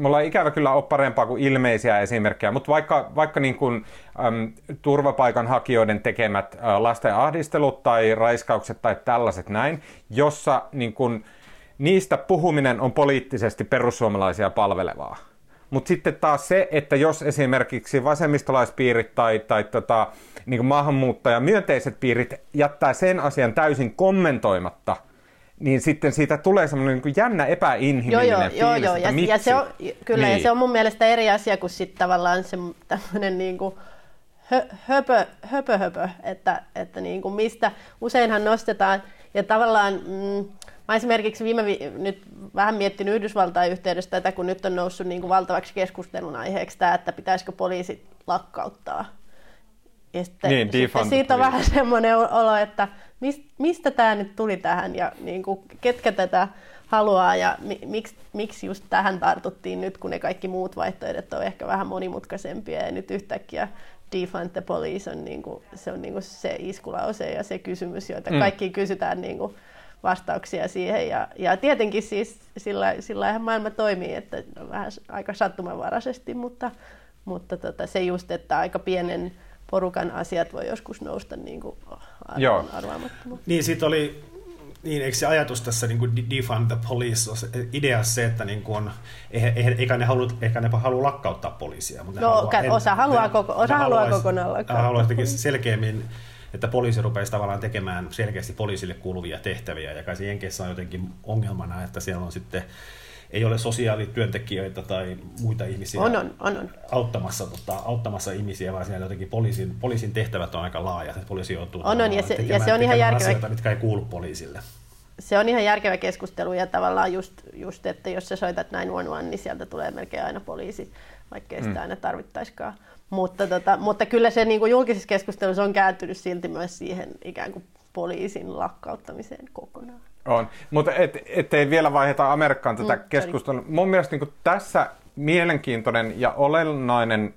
Speaker 1: Mulla ei ikävä kyllä ole parempaa kuin ilmeisiä esimerkkejä, mutta vaikka, vaikka niin kuin, äm, turvapaikanhakijoiden tekemät ä, lasten ahdistelut tai raiskaukset tai tällaiset näin, jossa niin kuin, niistä puhuminen on poliittisesti perussuomalaisia palvelevaa. Mutta sitten taas se, että jos esimerkiksi vasemmistolaispiirit tai, tai tota, niin maahanmuuttaja myönteiset piirit jättää sen asian täysin kommentoimatta, niin sitten siitä tulee semmoinen niin jännä epäinhimillinen joo, joo, fiilis, joo, joo. Ja, ja se on,
Speaker 3: kyllä, niin. ja se on mun mielestä eri asia kuin sitten tavallaan se [laughs] tämmöinen niin kuin hö, höpö, höpö, höpö, että, että niin kuin mistä useinhan nostetaan, ja tavallaan... Mm, Mä esimerkiksi viime vi- nyt vähän miettinyt Yhdysvaltain yhteydessä tätä, kun nyt on noussut niin kuin valtavaksi keskustelun aiheeksi tämä, että pitäisikö poliisit lakkauttaa. Ja sitten, niin, sitten siitä on vähän semmoinen olo, että mistä tämä nyt tuli tähän ja niin kuin, ketkä tätä haluaa ja mi- miksi, miksi just tähän tartuttiin nyt, kun ne kaikki muut vaihtoehdot on ehkä vähän monimutkaisempia ja nyt yhtäkkiä defund the police on, niin kuin, se, on niin kuin se iskulause ja se kysymys, joita mm. kaikki kysytään niin kuin, vastauksia siihen. Ja, ja tietenkin siis sillä, sillä maailma toimii, että vähän aika sattumanvaraisesti, mutta, mutta tota, se just, että aika pienen porukan asiat voi joskus nousta niin kuin arvaamattomuun.
Speaker 2: Niin, siitä oli Niin, eikö se ajatus tässä niin kuin defund the police, idea se, että niin kuin, eikä ne halua, eikä ne halua lakkauttaa poliisia.
Speaker 3: Mutta no, haluaa, osa en, haluaa, ne, koko, osa haluaa kokonaan lakkauttaa.
Speaker 2: Haluaa selkeämmin, että poliisi rupeisi tavallaan tekemään selkeästi poliisille kuuluvia tehtäviä, ja kai se Jenkeissä on jotenkin ongelmana, että siellä on sitten ei ole sosiaalityöntekijöitä tai muita ihmisiä
Speaker 3: on, on, on, on.
Speaker 2: Auttamassa, tota, auttamassa ihmisiä, vaan siellä jotenkin poliisin, poliisin tehtävät on aika laajat, että poliisi joutuu
Speaker 3: on, on, ja se, tekemään, ja se on ihan järkevä.
Speaker 2: asioita, mitkä ei kuulu poliisille.
Speaker 3: Se on ihan järkevä keskustelu ja tavallaan just, just että jos sä soitat 911, niin sieltä tulee melkein aina poliisi, vaikka ei sitä mm. aina tarvittaisikaan. Mutta, tota, mutta kyllä se niin kuin julkisessa keskustelussa on kääntynyt silti myös siihen ikään kuin poliisin lakkauttamiseen kokonaan.
Speaker 1: On, mutta et, ettei vielä vaiheta Amerikkaan tätä mm, keskustelua. Mun mielestä niin tässä mielenkiintoinen ja olennainen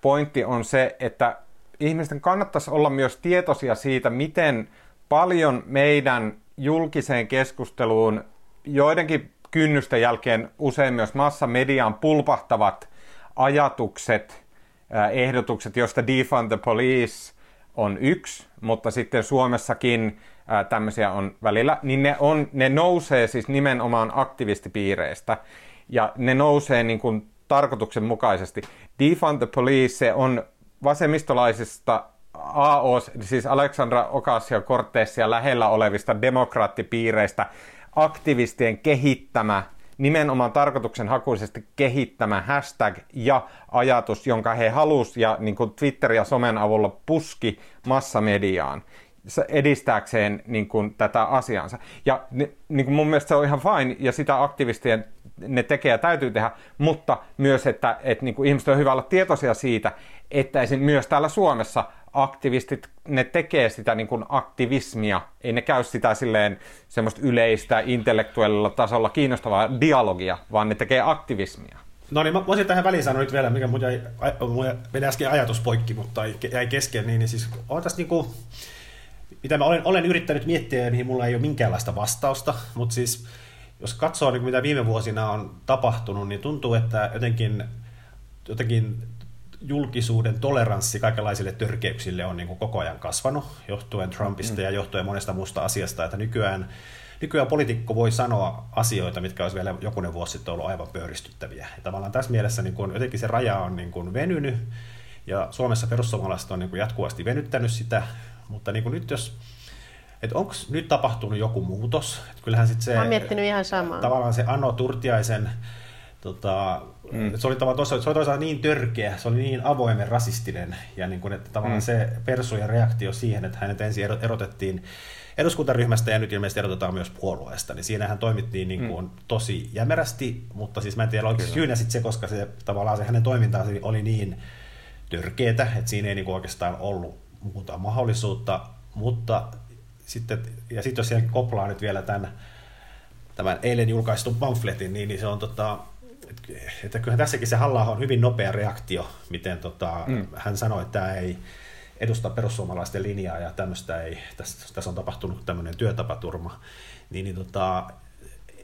Speaker 1: pointti on se, että ihmisten kannattaisi olla myös tietoisia siitä, miten paljon meidän julkiseen keskusteluun joidenkin kynnysten jälkeen usein myös massamediaan pulpahtavat ajatukset, ehdotukset, joista defund the police on yksi, mutta sitten Suomessakin ää, tämmöisiä on välillä, niin ne, on, ne nousee siis nimenomaan aktivistipiireistä. Ja ne nousee niin kuin tarkoituksenmukaisesti. Defund the Police se on vasemmistolaisista AO, siis Alexandra Ocasio-Cortezia lähellä olevista demokraattipiireistä aktivistien kehittämä nimenomaan tarkoituksenhakuisesti kehittämä hashtag ja ajatus, jonka he halusivat ja niin kuin Twitter ja somen avulla puski massamediaan edistääkseen niin kuin, tätä asiansa. Ja niin kuin mun mielestä se on ihan fine, ja sitä aktivistien ne tekee ja täytyy tehdä, mutta myös, että, että niin kuin ihmiset on hyvä olla tietoisia siitä, että esim. myös täällä Suomessa aktivistit, ne tekee sitä niin kuin aktivismia, ei ne käy sitä silleen semmoista yleistä intellektuaalilla tasolla kiinnostavaa dialogia, vaan ne tekee aktivismia.
Speaker 2: No niin, mä voisin tähän väliin sanoa nyt vielä, mikä mun jäi, mun jäi äsken ajatus poikki, mutta jäi kesken, niin, niin siis on tässä niin kuin, mitä mä olen, olen yrittänyt miettiä, niin mulla ei ole minkäänlaista vastausta, mutta siis jos katsoo, niin mitä viime vuosina on tapahtunut, niin tuntuu, että jotenkin, jotenkin julkisuuden toleranssi kaikenlaisille törkeyksille on niin kuin koko ajan kasvanut, johtuen Trumpista mm. ja johtuen monesta muusta asiasta, että nykyään, nykyään poliitikko voi sanoa asioita, mitkä olisi vielä jokunen vuosi sitten ollut aivan pöyristyttäviä. Ja tavallaan tässä mielessä niin kuin, jotenkin se raja on niin kuin venynyt, ja Suomessa perussuomalaiset on niin kuin jatkuvasti venyttänyt sitä, mutta niin kuin nyt jos että onko nyt tapahtunut joku muutos? Et kyllähän sit se,
Speaker 3: Mä miettinyt ihan samaa.
Speaker 2: Tavallaan se Anno Turtiaisen, tota, mm. se oli tavallaan se oli toisaalta niin törkeä, se oli niin avoimen rasistinen, ja niin kuin, että tavallaan mm. se persujen reaktio siihen, että hänet ensin erotettiin eduskuntaryhmästä ja nyt ilmeisesti erotetaan myös puolueesta, niin siinähän toimittiin niin kuin mm. tosi jämerästi, mutta siis mä en tiedä, oliko syynä sitten se, koska se, tavallaan se hänen toimintaansa oli niin törkeetä, että siinä ei niin kuin oikeastaan ollut muuta mahdollisuutta, mutta sitten, ja sitten jos siihen koplaa nyt vielä tämän, tämän eilen julkaistun pamfletin, niin, niin se on tota, että kyllähän tässäkin se halla on hyvin nopea reaktio, miten tota, mm. hän sanoi, että tämä ei edusta perussuomalaisten linjaa ja tämmöistä ei, tässä, tässä on tapahtunut tämmöinen työtapaturma, niin, niin tota,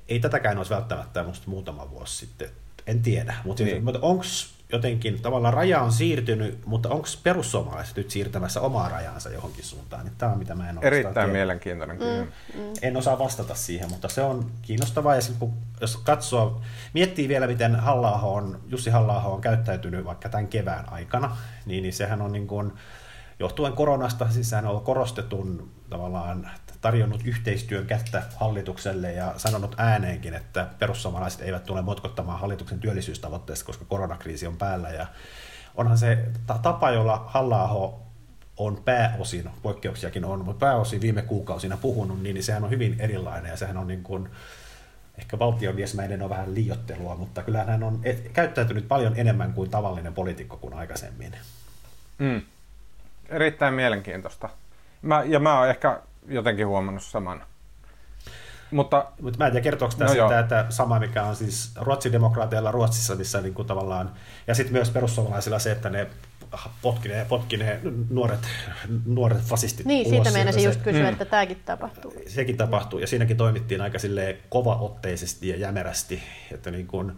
Speaker 2: ei tätäkään olisi välttämättä musta muutama vuosi sitten, en tiedä, mutta, niin. mutta onko jotenkin tavallaan raja on siirtynyt, mutta onko perussuomalaiset nyt siirtämässä omaa rajansa johonkin suuntaan? Niin tämä on mitä mä en
Speaker 1: Erittäin tiedä. mielenkiintoinen
Speaker 2: mm, mm. En osaa vastata siihen, mutta se on kiinnostavaa. Ja kun, jos katsoo, miettii vielä, miten halla on, Jussi halla on käyttäytynyt vaikka tämän kevään aikana, niin, niin sehän on niin kuin, johtuen koronasta, siis sehän on korostetun tavallaan tarjonnut yhteistyön kättä hallitukselle ja sanonut ääneenkin, että perussuomalaiset eivät tule motkottamaan hallituksen työllisyystavoitteesta, koska koronakriisi on päällä. Ja onhan se tapa, jolla halla on pääosin, poikkeuksiakin on, mutta pääosin viime kuukausina puhunut, niin, sehän on hyvin erilainen ja sehän on niin kuin, ehkä valtionviesmäinen on vähän liiottelua, mutta kyllä hän on käyttäytynyt paljon enemmän kuin tavallinen poliitikko kuin aikaisemmin.
Speaker 1: Mm. Erittäin mielenkiintoista. Mä, ja mä oon ehkä jotenkin huomannut saman.
Speaker 2: Mutta, Mutta mä en tiedä, kertooko tämä no sitä, että sama mikä on siis ruotsidemokraateilla Ruotsissa, missä niin kuin tavallaan, ja sitten myös perussuomalaisilla se, että ne potkinee, potkinee nuoret, nuoret fasistit
Speaker 3: Niin, siitä meinasin just kysyä, mm. että tämäkin tapahtuu.
Speaker 2: Sekin tapahtuu, ja siinäkin toimittiin aika kovaotteisesti ja jämerästi, että niin kuin,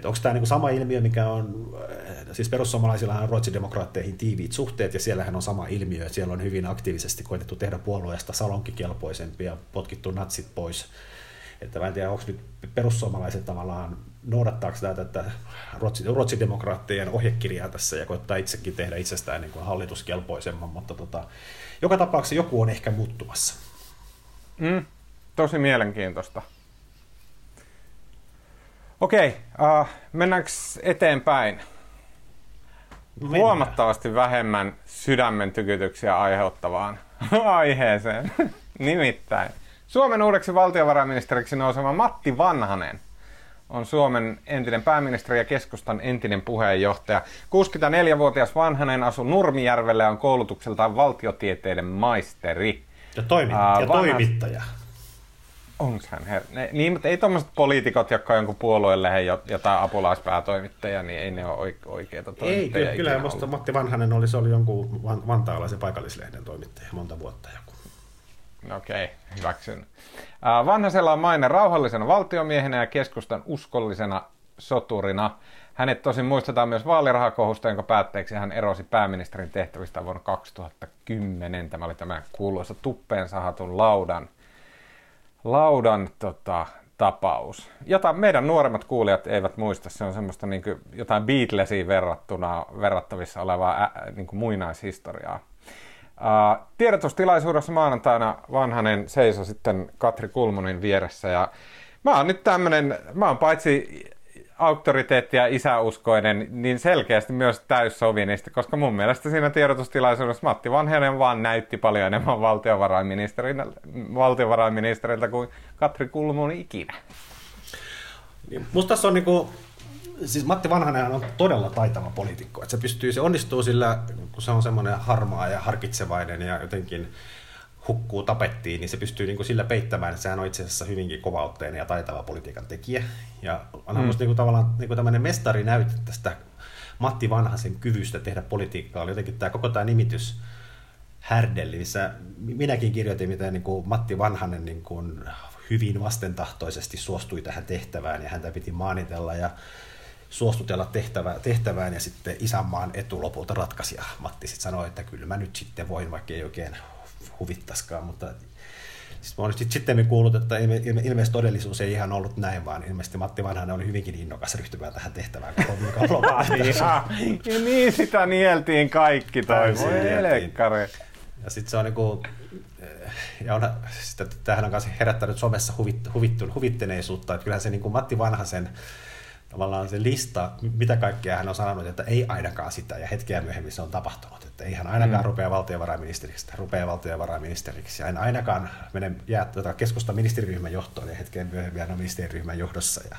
Speaker 2: että onko tämä niin sama ilmiö, mikä on siis perussuomalaisillahan on ruotsidemokraatteihin tiiviit suhteet, ja siellähän on sama ilmiö, että siellä on hyvin aktiivisesti koetettu tehdä puolueesta salonkikelpoisempi ja potkittu natsit pois. Että mä en tiedä, onko nyt perussuomalaiset tavallaan noudattaako tätä että ruotsidemokraattien ohjekirjaa tässä ja koittaa itsekin tehdä itsestään niin kuin hallituskelpoisemman, mutta tota, joka tapauksessa joku on ehkä muuttumassa.
Speaker 1: Mm, tosi mielenkiintoista. Okei, uh, mennäänkö eteenpäin? Mennään. Huomattavasti vähemmän sydämen tykytyksiä aiheuttavaan [laughs] aiheeseen. [laughs] Nimittäin Suomen uudeksi valtiovarainministeriksi nouseva Matti Vanhanen on Suomen entinen pääministeri ja keskustan entinen puheenjohtaja. 64-vuotias Vanhanen asuu Nurmijärvellä ja on koulutukseltaan valtiotieteiden maisteri.
Speaker 2: Ja, toimi- uh, ja Vanhas... toimittaja.
Speaker 1: Onko hän her... ne, niin, mutta ei tuommoiset poliitikot, jotka on jonkun puolueen lehen jotain apulaispäätoimittaja, niin ei ne ole oikeita toimittajia.
Speaker 2: Ei, kyllä, kyllä musta Matti Vanhanen oli, se oli jonkun vantaalaisen paikallislehden toimittaja monta vuotta joku.
Speaker 1: Okei, okay, hyväksyn. Vanhasella on maine rauhallisena valtiomiehenä ja keskustan uskollisena soturina. Hänet tosin muistetaan myös vaalirahakohusta, jonka päätteeksi hän erosi pääministerin tehtävistä vuonna 2010. Tämä oli tämä kuuluisa tuppeen sahatun laudan laudan tota, tapaus, jota meidän nuoremmat kuulijat eivät muista. Se on semmoista niin kuin, jotain Beatlesiin verrattuna, verrattavissa olevaa ä, niin kuin muinaishistoriaa. Uh, tiedotustilaisuudessa maanantaina Vanhanen seisoi sitten Katri Kulmunin vieressä ja mä oon nyt tämmönen, mä oon paitsi auktoriteetti ja isäuskoinen, niin selkeästi myös täyssovinisti, koska mun mielestä siinä tiedotustilaisuudessa Matti Vanhanen vaan näytti paljon enemmän valtiovarainministeriltä kuin Katri Kulmun ikinä.
Speaker 2: Niin, musta tässä on niinku, siis Matti Vanhanen on todella taitava poliitikko, että se pystyy, se onnistuu sillä, kun se on semmoinen harmaa ja harkitsevainen ja jotenkin hukkuu tapettiin, niin se pystyy niin kuin sillä peittämään, että sehän on itse asiassa hyvinkin kovautteinen ja taitava politiikan tekijä. Ja onhan mm. musta niin kuin tavallaan niin kuin tämmöinen näytä tästä Matti Vanhasen kyvystä tehdä politiikkaa, oli jotenkin tämä koko tämä nimitys härdelli, missä minäkin kirjoitin, miten niin kuin Matti Vanhanen niin kuin hyvin vastentahtoisesti suostui tähän tehtävään ja häntä piti maanitella ja suostutella tehtävää, tehtävään ja sitten isänmaan etu lopulta ratkaisi ja Matti sitten sanoi, että kyllä mä nyt sitten voin, vaikka ei oikein huvittaskaan, mutta Siis mä olen sitten kuullut, että ilme, ilme, ilmeisesti todellisuus ei ihan ollut näin, vaan ilmeisesti Matti Vanhanen oli hyvinkin innokas ryhtymään tähän tehtävään koko
Speaker 1: niin, [laughs] niin sitä nieltiin kaikki toi.
Speaker 2: Ja sitten se on niinku, eh, ja on, sitä, tämähän on kanssa herättänyt somessa huvit, huvittu, huvitteneisuutta, että kyllähän se niin kuin Matti Vanhasen tavallaan se lista, mitä kaikkea hän on sanonut, että ei ainakaan sitä, ja hetkeä myöhemmin se on tapahtunut. Että ei hän ainakaan mm. rupea valtiovarainministeriksi, että rupeaa valtiovarainministeriksi, ja en ainakaan mene jää tuota keskustan ministeriryhmän johtoon, ja hetken myöhemmin hän on ministeriryhmän johdossa, ja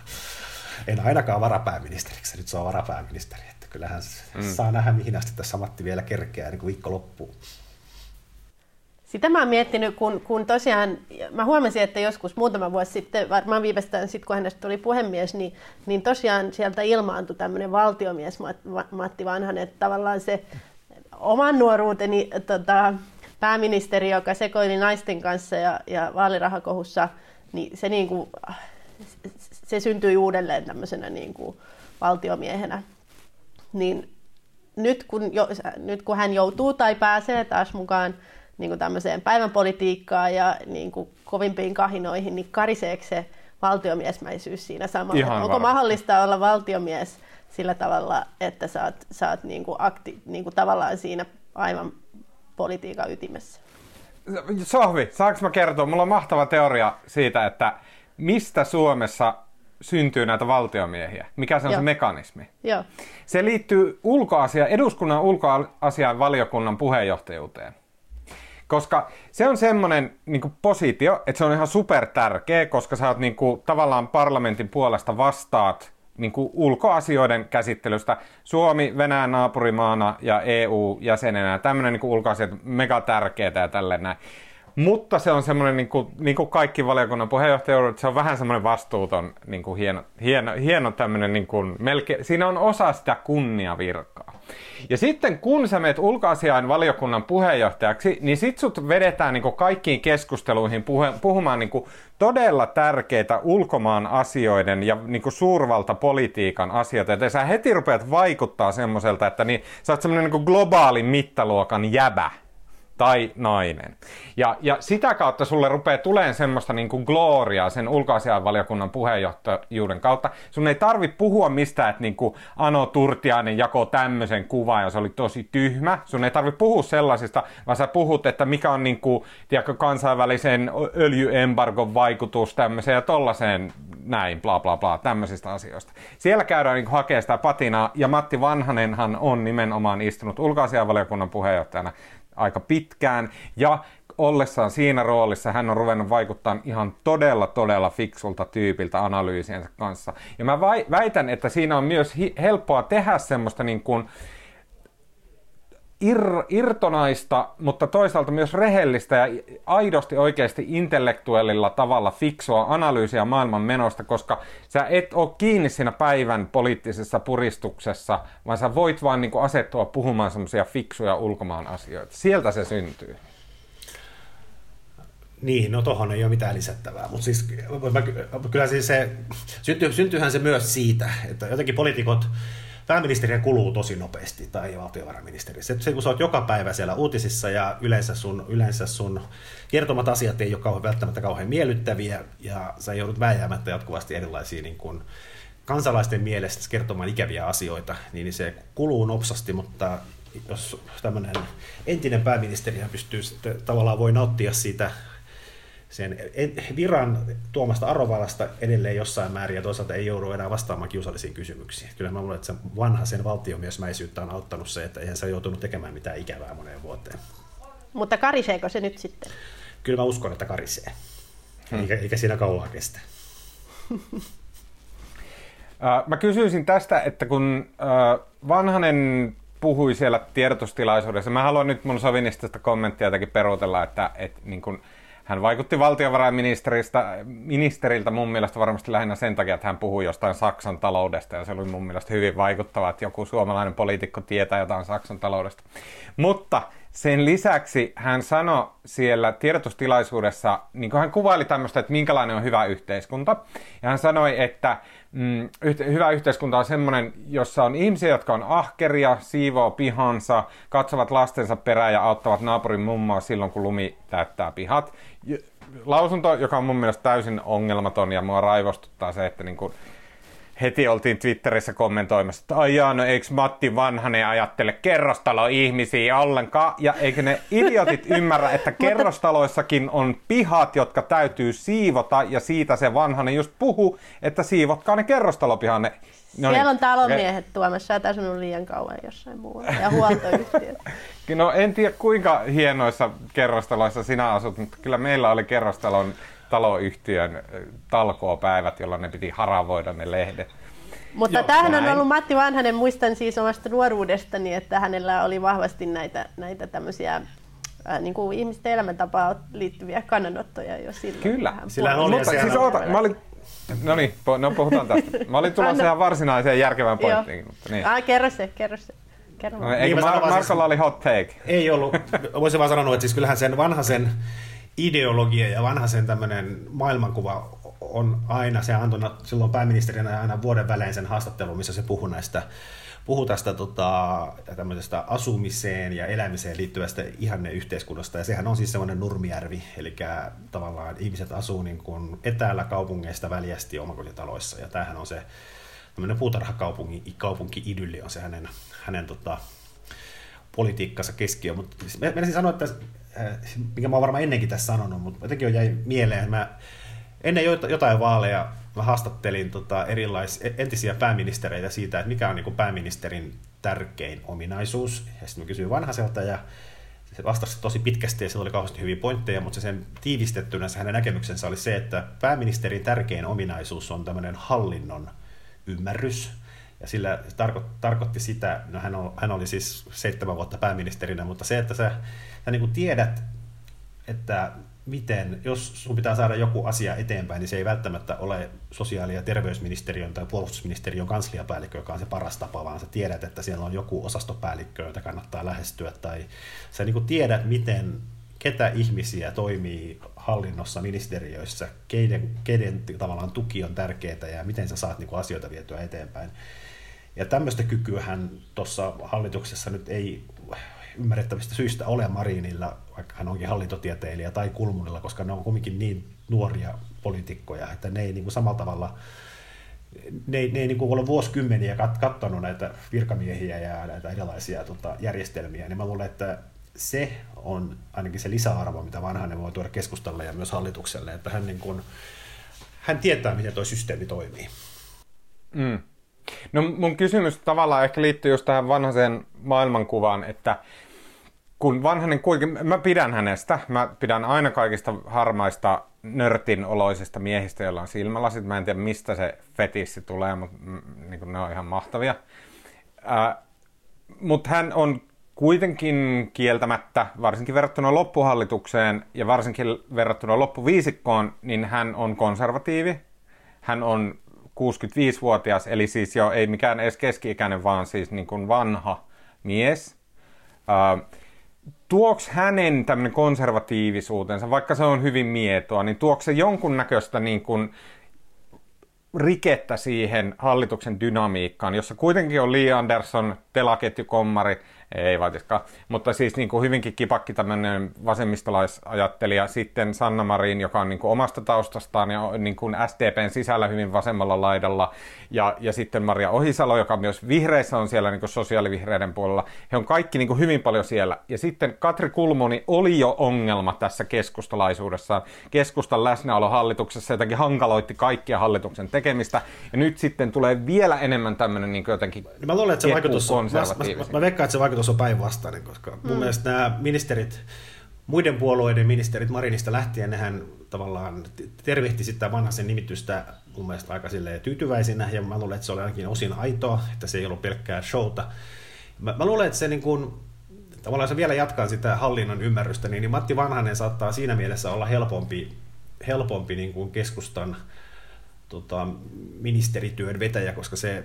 Speaker 2: en ainakaan varapääministeriksi, nyt se on varapääministeri. Että kyllähän mm. saa nähdä, mihin asti tässä Matti vielä kerkeää niin kuin viikko loppuu.
Speaker 3: Sitä mä oon miettinyt, kun, kun tosiaan, mä huomasin, että joskus muutama vuosi sitten, varmaan viimeistään sitten, kun hänestä tuli puhemies, niin, niin tosiaan sieltä ilmaantui tämmöinen valtiomies Matti Vanhanen, että tavallaan se oman nuoruuteni tota, pääministeri, joka sekoili naisten kanssa ja, ja vaalirahakohussa, niin se, niin kuin, se syntyi uudelleen tämmöisenä niin kuin valtiomiehenä. Niin nyt kun, jo, nyt kun hän joutuu tai pääsee taas mukaan niin kuin tämmöiseen päivänpolitiikkaan ja niin kuin kovimpiin kahinoihin, niin kariseeko se valtiomiesmäisyys siinä samalla? Onko mahdollista olla valtiomies sillä tavalla, että sä oot, sä oot niin kuin akti, niin kuin tavallaan siinä aivan politiikan ytimessä?
Speaker 1: Sohvi, saanko mä kertoa? Mulla on mahtava teoria siitä, että mistä Suomessa syntyy näitä valtiomiehiä? Mikä se on Joo. se mekanismi?
Speaker 3: Joo.
Speaker 1: Se liittyy ulkoasia, eduskunnan ulkoasian valiokunnan puheenjohtajuuteen. Koska se on semmoinen niin positio, että se on ihan super tärkeä, koska sä oot niin kuin, tavallaan parlamentin puolesta vastaat niin kuin ulkoasioiden käsittelystä. Suomi, Venäjän naapurimaana ja EU-jäsenenä. Tämmöinen niin ulkoasiat mega tärkeää ja tälleen näin. Mutta se on semmoinen, niin kuin, niin kuin kaikki valiokunnan puheenjohtajuudet, se on vähän semmoinen vastuuton, niin kuin hieno, hieno, hieno tämmöinen, niin kuin, melkein, siinä on osa sitä kunniavirkaa. Ja sitten kun sä meet ulkoasiain valiokunnan puheenjohtajaksi, niin sit sut vedetään niin kaikkiin keskusteluihin puhumaan niin todella tärkeitä ulkomaan asioiden ja niin suurvaltapolitiikan asioita. Ja sä heti rupeat vaikuttaa semmoiselta, että niin, sä oot semmoinen niin globaalin mittaluokan jäbä tai nainen. Ja, ja sitä kautta sulle rupeaa tulemaan semmoista niin kuin gloriaa sen ulkoasianvaliokunnan puheenjohtajuuden kautta. Sun ei tarvi puhua mistään, että niin kuin Ano Turtiainen jako tämmöisen kuvan ja se oli tosi tyhmä. Sun ei tarvi puhua sellaisista, vaan sä puhut, että mikä on niin kuin, tiedätkö, kansainvälisen öljyembargon vaikutus tämmöiseen ja tollaiseen näin, bla bla bla, tämmöisistä asioista. Siellä käydään niin hakemaan sitä patinaa ja Matti Vanhanenhan on nimenomaan istunut ulkoasianvaliokunnan puheenjohtajana aika pitkään ja ollessaan siinä roolissa hän on ruvennut vaikuttaa ihan todella, todella fiksulta tyypiltä analyysiensä kanssa. Ja mä väitän, että siinä on myös helppoa tehdä semmoista niin kuin, ir- irtonaista, mutta toisaalta myös rehellistä ja aidosti oikeasti intellektuellilla tavalla fiksua analyysiä maailman menosta, koska sä et ole kiinni siinä päivän poliittisessa puristuksessa, vaan sä voit vaan niin kuin asettua puhumaan semmoisia fiksuja ulkomaan asioita. Sieltä se syntyy.
Speaker 2: Niin, no tohon ei ole mitään lisättävää, mutta siis kyllä siis se, syntyy, syntyyhän se myös siitä, että jotenkin poliitikot pääministeriä kuluu tosi nopeasti, tai valtiovarainministeri. Se, kun sä oot joka päivä siellä uutisissa ja yleensä sun, yleensä sun kertomat asiat ei ole kauhean, välttämättä kauhean miellyttäviä, ja sä joudut vääjäämättä jatkuvasti erilaisia niin kun, kansalaisten mielestä kertomaan ikäviä asioita, niin se kuluu nopsasti, mutta jos tämmöinen entinen pääministeri pystyy sitten tavallaan voi nauttia siitä sen viran tuomasta arvovallasta edelleen jossain määrin ja toisaalta ei joudu enää vastaamaan kiusallisiin kysymyksiin. Kyllä mä luulen, että se vanha sen valtiomiesmäisyyttä on auttanut se, että eihän se ole joutunut tekemään mitään ikävää moneen vuoteen.
Speaker 3: Mutta kariseeko se nyt sitten?
Speaker 2: Kyllä mä uskon, että karisee. Hmm. Eikä, eikä siinä kauan kestä. [laughs]
Speaker 1: Mä kysyisin tästä, että kun Vanhanen puhui siellä tiedotustilaisuudessa, mä haluan nyt mun sovinistista kommenttia jotenkin peruutella, että, että niin kun, hän vaikutti valtiovarainministeriltä ministeriltä mun mielestä varmasti lähinnä sen takia, että hän puhui jostain Saksan taloudesta ja se oli mun mielestä hyvin vaikuttava, että joku suomalainen poliitikko tietää jotain Saksan taloudesta. Mutta sen lisäksi hän sanoi siellä tiedotustilaisuudessa, niin kuin hän kuvaili tämmöistä, että minkälainen on hyvä yhteiskunta. Ja hän sanoi, että mm, hyvä yhteiskunta on semmoinen, jossa on ihmisiä, jotka on ahkeria, siivoo pihansa, katsovat lastensa perään ja auttavat naapurin mummoa silloin, kun lumi täyttää pihat. Lausunto, joka on mun mielestä täysin ongelmaton ja mua raivostuttaa se, että niin kuin, heti oltiin Twitterissä kommentoimassa, että ai jaa, no eikö Matti Vanhanen ajattele kerrostalo-ihmisiä ollenkaan, ja eikö ne idiotit ymmärrä, että [laughs] kerrostaloissakin on pihat, jotka täytyy siivota, ja siitä se Vanhanen just puhuu, että siivotkaa ne kerrostalopihanne.
Speaker 3: No niin. Siellä on talomiehet okay. tuomassa, ja on liian kauan jossain muualla, ja huoltoyhtiöt. [laughs]
Speaker 1: no en tiedä kuinka hienoissa kerrostaloissa sinä asut, mutta kyllä meillä oli kerrostalon taloyhtiön talkoopäivät, jolloin ne piti haravoida ne lehdet.
Speaker 3: Mutta Joo, tämähän näin. on ollut Matti Vanhanen, muistan siis omasta nuoruudestani, että hänellä oli vahvasti näitä, näitä tämmöisiä ää, niin kuin ihmisten elämäntapaan liittyviä kannanottoja jo silloin.
Speaker 1: Kyllä. Sillä oli Mutta siis oota, mä olin, No niin, no puhutaan tästä. Mä olin tulossa ihan varsinaiseen järkevään pointtiin. Mutta niin.
Speaker 3: Ah, kerro se, kerro se. Kerro
Speaker 1: no, eikö niin, Mar- Markolla siis, oli hot take?
Speaker 2: Ei ollut. Voisin vaan sanoa, että siis kyllähän sen vanhaisen ideologia ja vanha sen tämmöinen maailmankuva on aina, se antoi silloin pääministerinä aina vuoden välein sen haastattelun, missä se puhui näistä puhui tästä tota, tämmöisestä asumiseen ja elämiseen liittyvästä ihanne yhteiskunnasta, ja sehän on siis semmoinen Nurmijärvi, eli tavallaan ihmiset asuu niin kuin etäällä kaupungeista väljästi omakotitaloissa, ja tämähän on se tämmöinen puutarhakaupunki kaupunki-idylli on se hänen, hänen tota, politiikkansa keskiö, mutta siis mä sanoa, että mikä mä oon varmaan ennenkin tässä sanonut, mutta jotenkin on jäi mieleen, mä ennen jotain vaaleja mä haastattelin tota erilais, e, entisiä pääministereitä siitä, että mikä on niin pääministerin tärkein ominaisuus. Ja sitten mä kysyin vanhaselta ja se vastasi tosi pitkästi ja sillä oli kauheasti hyviä pointteja, mutta se sen tiivistettynä se hänen näkemyksensä oli se, että pääministerin tärkein ominaisuus on tämmöinen hallinnon ymmärrys. Ja sillä se tarko, tarkoitti sitä, no hän, on, hän oli siis seitsemän vuotta pääministerinä, mutta se, että sä sä niin kuin tiedät, että miten, jos sun pitää saada joku asia eteenpäin, niin se ei välttämättä ole sosiaali- ja terveysministeriön tai puolustusministeriön kansliapäällikkö, joka on se paras tapa, vaan sä tiedät, että siellä on joku osastopäällikkö, jota kannattaa lähestyä, tai sä niin tiedät, miten, ketä ihmisiä toimii hallinnossa, ministeriöissä, keiden, keiden tavallaan tuki on tärkeää ja miten sä saat niin asioita vietyä eteenpäin. Ja tämmöistä kykyähän tuossa hallituksessa nyt ei ymmärrettävistä syistä ole Marinilla, vaikka hän onkin hallintotieteilijä, tai Kulmunilla, koska ne on kuitenkin niin nuoria poliitikkoja, että ne ei niin kuin samalla tavalla ne ne ei niin kuin ole vuosikymmeniä kat, katsonut näitä virkamiehiä ja näitä erilaisia tota, järjestelmiä, niin mä luulen, että se on ainakin se lisäarvo, mitä vanhainen voi tuoda keskustalle ja myös hallitukselle, että hän, niin kuin, hän tietää, miten tuo systeemi toimii.
Speaker 1: Mm. No mun kysymys tavallaan ehkä liittyy just tähän vanhaiseen maailmankuvaan, että kun vanhanen kuitenkin, mä pidän hänestä, mä pidän aina kaikista harmaista nörtin oloisista miehistä, joilla on silmälasit. Mä en tiedä, mistä se fetissi tulee, mutta niin ne on ihan mahtavia. Äh, mutta hän on kuitenkin kieltämättä, varsinkin verrattuna loppuhallitukseen ja varsinkin verrattuna loppuviisikkoon, niin hän on konservatiivi. Hän on 65-vuotias, eli siis jo ei mikään edes keski-ikäinen, vaan siis niin kuin vanha mies. Tuoks hänen tämmöinen konservatiivisuutensa, vaikka se on hyvin mietoa, niin tuoks se jonkunnäköistä niin kuin rikettä siihen hallituksen dynamiikkaan, jossa kuitenkin on Lee Anderson, telaketjukommari, ei vaatiskaan. Mutta siis niin kuin hyvinkin kipakki tämmöinen vasemmistolaisajattelija. Sitten Sanna Marin, joka on niin kuin omasta taustastaan ja niin kuin SDPn sisällä hyvin vasemmalla laidalla. Ja, ja sitten Maria Ohisalo, joka myös vihreissä on siellä niin kuin sosiaalivihreiden puolella. He on kaikki niin kuin hyvin paljon siellä. Ja sitten Katri Kulmoni oli jo ongelma tässä keskustalaisuudessa. Keskustan läsnäolo hallituksessa jotenkin hankaloitti kaikkia hallituksen tekemistä. Ja nyt sitten tulee vielä enemmän tämmöinen niin jotenkin
Speaker 2: Mä luulen, että se vaikutus on, mä, mä, mä, mä veikkaan, että se vaikutus ajatus on päinvastainen, koska mun mm. mielestä nämä ministerit, muiden puolueiden ministerit Marinista lähtien, nehän tavallaan tervehti sitä vanhaisen nimitystä mun mielestä aika tyytyväisinä, ja mä luulen, että se oli ainakin osin aitoa, että se ei ollut pelkkää showta. Mä, mä luulen, että se niin kuin, tavallaan se vielä jatkaa sitä hallinnon ymmärrystä, niin, niin Matti Vanhanen saattaa siinä mielessä olla helpompi, helpompi niin kuin keskustan tota, ministerityön vetäjä, koska se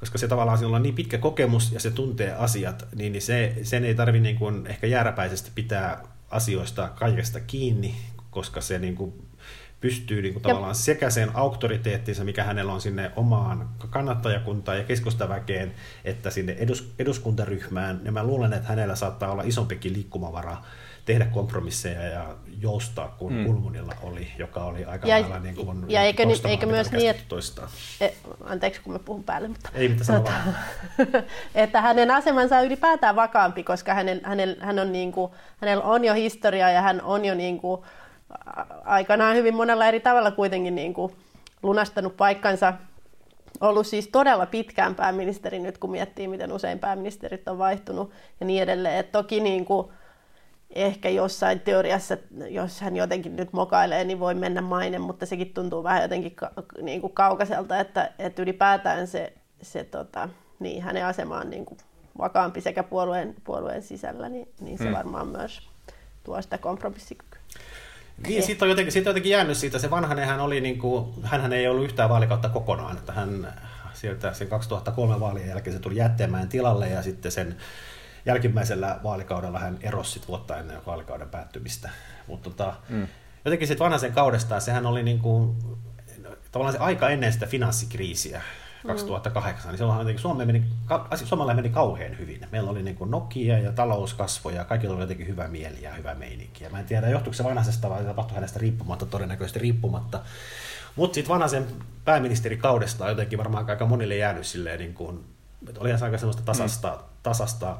Speaker 2: koska se tavallaan sillä on niin pitkä kokemus ja se tuntee asiat, niin, niin se, sen ei tarvitse niin kuin ehkä jääräpäisesti pitää asioista kaikesta kiinni, koska se niin kuin pystyy niin kuin tavallaan sekä sen auktoriteettinsa, mikä hänellä on sinne omaan kannattajakuntaan ja keskustaväkeen, että sinne edus, eduskuntaryhmään. Ja mä luulen, että hänellä saattaa olla isompikin liikkumavara tehdä kompromisseja ja joustaa kuin mm. Kulmunilla oli, joka oli aika ja, lailla niin kuin
Speaker 3: ja eikö, eikö myös niin, että, e, anteeksi kun mä puhun päälle, mutta
Speaker 2: Ei mitään tota, [laughs]
Speaker 3: että hänen asemansa on ylipäätään vakaampi, koska hänen, hänen, hän on niin kuin, hänellä on jo historia ja hän on jo niin kuin, aikanaan hyvin monella eri tavalla kuitenkin niin kuin, lunastanut paikkansa ollut siis todella pitkään pääministeri nyt, kun miettii, miten usein pääministerit on vaihtunut ja niin edelleen. Et toki niin kuin, ehkä jossain teoriassa, jos hän jotenkin nyt mokailee, niin voi mennä maine, mutta sekin tuntuu vähän jotenkin ka- niin kuin kaukaiselta, että, että ylipäätään se, se tota, niin, hänen asema on niin kuin vakaampi sekä puolueen, puolueen sisällä, niin, niin se hmm. varmaan myös tuo sitä kompromissikykyä.
Speaker 2: Niin, siitä on, jotenkin, siitä on jotenkin jäänyt siitä. Se vanhanen hän oli, niin kuin, hänhän ei ollut yhtään vaalikautta kokonaan. Että hän sieltä sen 2003 vaalien jälkeen se tuli jättämään tilalle ja sitten sen jälkimmäisellä vaalikaudella hän erosi sit vuotta ennen vaalikauden päättymistä. Mutta tota, mm. jotenkin sitten vanhaisen kaudestaan, sehän oli niin kuin, tavallaan se aika ennen sitä finanssikriisiä, 2008, mm. niin silloin jotenkin Suomeen meni, Suomella meni kauhean hyvin. Meillä oli niin kuin Nokia ja talouskasvo ja kaikilla oli jotenkin hyvä mieli ja hyvä meininki. Ja mä en tiedä, johtuuko se vanhaisesta vai tapahtui hänestä riippumatta, todennäköisesti riippumatta. Mutta sitten vanhaisen pääministerikaudesta on jotenkin varmaan aika monille jäänyt silleen, niin kuin, että oli aika semmoista tasasta, mm. tasasta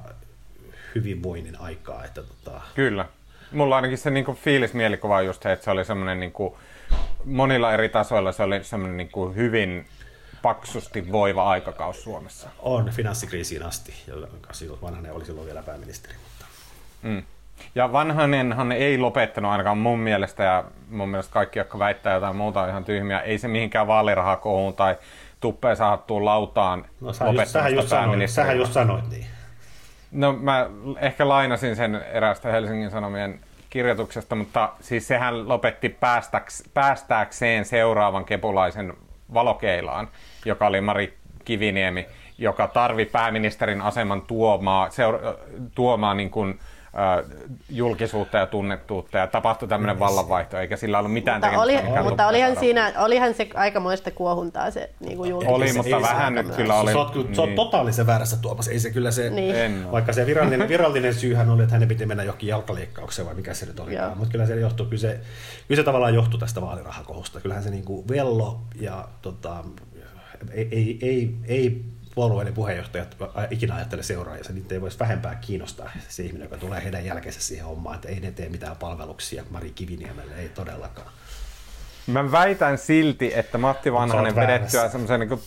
Speaker 2: hyvinvoinnin aikaa. Että tota...
Speaker 1: Kyllä. Mulla ainakin se niin fiilismielikuva on just se, että se oli semmoinen niin kuin, monilla eri tasoilla se oli semmoinen niin kuin hyvin paksusti voiva aikakaus Suomessa.
Speaker 2: On, finanssikriisiin asti, silloin vanhanen oli silloin vielä pääministeri. Mutta...
Speaker 1: Mm. Ja vanhanenhan ei lopettanut ainakaan mun mielestä, ja mun mielestä kaikki, jotka väittää jotain muuta, on ihan tyhmiä. Ei se mihinkään vaalirahakohuun tai tuppeen sahattuun lautaan
Speaker 2: no, sähän just, just, sähän just sanoit niin.
Speaker 1: No mä ehkä lainasin sen erästä Helsingin Sanomien kirjoituksesta, mutta siis sehän lopetti päästääkseen seuraavan kepulaisen valokeilaan, joka oli Mari Kiviniemi, joka tarvi pääministerin aseman tuomaa, seura- tuomaa niin kuin, julkisuutta ja tunnettuutta ja tapahtui tämmöinen vallanvaihto, eikä sillä ollut mitään
Speaker 3: mutta, oli, mutta olihan, siinä, olihan se aikamoista kuohuntaa se niin kuin
Speaker 1: Oli, mutta vähän nyt kyllä oli.
Speaker 2: Se on, niin. se on totaalisen väärässä Tuomas, ei se kyllä se, niin. vaikka se virallinen, [laughs] virallinen syyhän oli, että hänen piti mennä johonkin jalkaleikkaukseen vai mikä se nyt oli, mutta kyllä se johtuu, kyllä se, kyllä se tavallaan johtui tästä vaalirahakohusta, kyllähän se niin kuin vello ja tota, ei, ei, ei, ei puolueiden puheenjohtajat ikinä ajattele seuraajia, niitä ei voisi vähempää kiinnostaa se ihminen, joka tulee heidän jälkeensä siihen hommaan, että ei ne tee mitään palveluksia Mari Kiviniemelle, ei todellakaan.
Speaker 1: Mä väitän silti, että Matti Vanhanen vedettyä semmoisen niin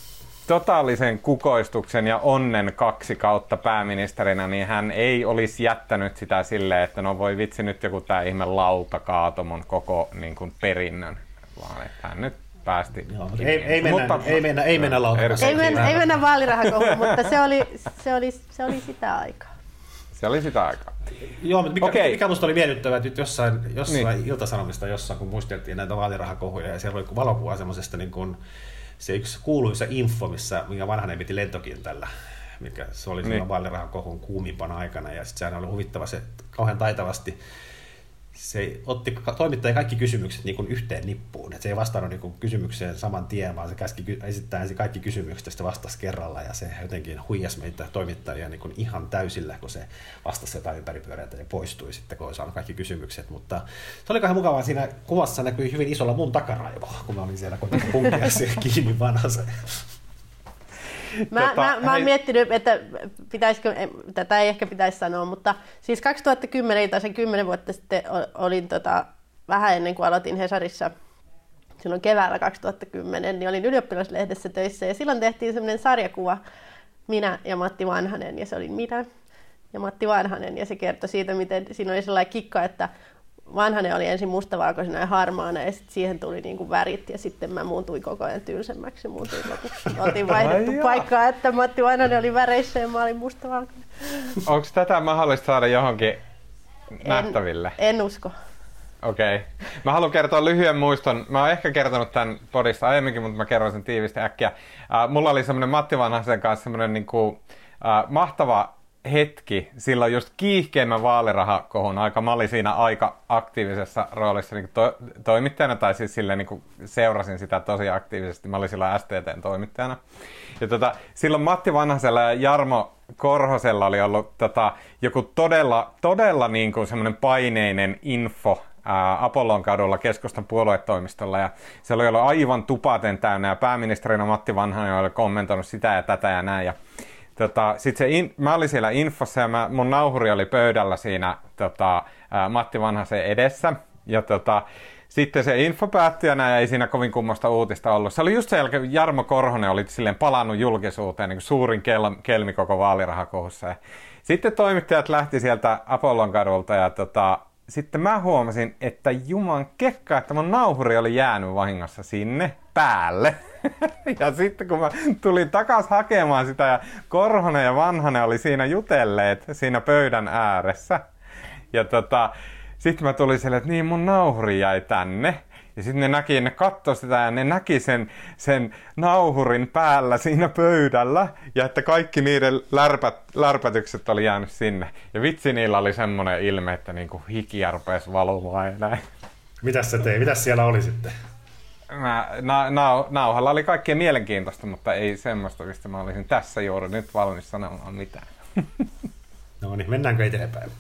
Speaker 1: totaalisen kukoistuksen ja onnen kaksi kautta pääministerinä, niin hän ei olisi jättänyt sitä silleen, että no voi vitsi nyt joku tämä ihme lauta kaatomon koko niin kuin perinnön, vaan että hän nyt päästi.
Speaker 2: Joo, ei, ei, mennä, mutta, ei mennä, ei mennä
Speaker 3: Ei mennä, ei mennä vaalirahakouluun, mutta se oli, se, oli, se oli sitä aikaa.
Speaker 1: Se oli sitä aikaa.
Speaker 2: Joo, mutta mikä, okay. mikä musta oli miellyttävää, että jossain, jossain niin. iltasanomista jossain, kun muisteltiin näitä vaalirahakohuja, ja siellä oli valokuva semmoisesta niin kuin, se yksi kuuluisa info, missä, minkä vanhanen piti lentokentällä, mikä se oli niin. vaalirahakohun kuumimpana aikana, ja sitten sehän oli huvittava se kauhean taitavasti se otti toimittaja kaikki kysymykset niin kuin yhteen nippuun. Et se ei vastannut niin kuin kysymykseen saman tien, vaan se käski esittää ensin kaikki kysymykset ja sitten vastasi kerralla. Ja se jotenkin huijasi meitä toimittajia niin kuin ihan täysillä, kun se vastasi jotain ympäripyöreitä ja poistui sitten, kun oli saanut kaikki kysymykset. Mutta se oli mukavaa. Siinä kuvassa näkyi hyvin isolla mun takaraivo, kun mä olin siellä kotipunkiassa [laughs] kiinni vanhassa. [laughs]
Speaker 3: Mä, tota, mä, mä oon miettinyt, että pitäisikö, tätä ei ehkä pitäisi sanoa, mutta siis 2010 tai sen 10 vuotta sitten olin tota, vähän ennen kuin aloitin Hesarissa silloin keväällä 2010, niin olin ylioppilaslehdessä töissä ja silloin tehtiin semmoinen sarjakuva, minä ja Matti Vanhanen, ja se oli minä ja Matti Vanhanen, ja se kertoi siitä, miten siinä oli sellainen kikka, että vanhanen oli ensin mustavalkoisena ja harmaana ja sitten siihen tuli niinku värit ja sitten mä muuntuin koko ajan tylsemmäksi ja muuntuin lopuksi. [laughs] Oltiin vaihdettu paikkaa, että Matti Vanhanen oli väreissä ja mä olin mustavalkoinen.
Speaker 1: Onko tätä mahdollista saada johonkin nähtäville?
Speaker 3: En, en usko.
Speaker 1: Okei. Okay. Mä haluan kertoa lyhyen muiston. Mä oon ehkä kertonut tämän podissa aiemminkin, mutta mä kerron sen tiivisti äkkiä. Uh, mulla oli semmoinen Matti Vanhasen kanssa semmoinen niinku, uh, mahtava hetki silloin just kiihkeimmän vaalirahakohun aika. Mä olin siinä aika aktiivisessa roolissa niin to, toimittajana, tai siis sille niin seurasin sitä tosi aktiivisesti. Mä olin silloin STTn toimittajana. Ja tota, silloin Matti Vanhasella ja Jarmo Korhosella oli ollut tota, joku todella, todella niin kuin semmoinen paineinen info ää, Apollon kadulla keskustan puoluetoimistolla ja se oli ollut aivan tupaten täynnä ja pääministerinä Matti Vanhanen oli kommentoinut sitä ja tätä ja näin. Ja Tota, sit se in, mä olin siellä infossa ja mä, mun nauhuri oli pöydällä siinä tota, ää, Matti Vanhasen edessä. Ja tota, sitten se info päättyi ja ei siinä kovin kummosta uutista ollut. Se oli just se jälkeen, Jarmo Korhonen oli silleen palannut julkisuuteen, niin suurin kel, kelmi koko vaalirahakohussa. sitten toimittajat lähti sieltä Apollon kadulta ja tota, sitten mä huomasin, että juman kekka, että mun nauhuri oli jäänyt vahingossa sinne päälle. Ja sitten kun mä tulin takas hakemaan sitä ja Korhonen ja Vanhanen oli siinä jutelleet siinä pöydän ääressä. Ja tota, sitten mä tulin sille, että niin mun nauhuri jäi tänne. Ja sitten ne näki, ne katsoi sitä ja ne näki sen, sen nauhurin päällä siinä pöydällä. Ja että kaikki niiden lärpät, lärpätykset oli jäänyt sinne. Ja vitsi niillä oli semmoinen ilme, että niinku hikiä rupesi valumaan ja näin.
Speaker 2: Mitäs se tei? Mitäs siellä oli sitten?
Speaker 1: Mä, na, na, nauhalla oli kaikkea mielenkiintoista, mutta ei semmoista, mistä mä olisin tässä juuri nyt valmis sanomaan mitään. [laughs]
Speaker 2: no niin, mennäänkö eteenpäin?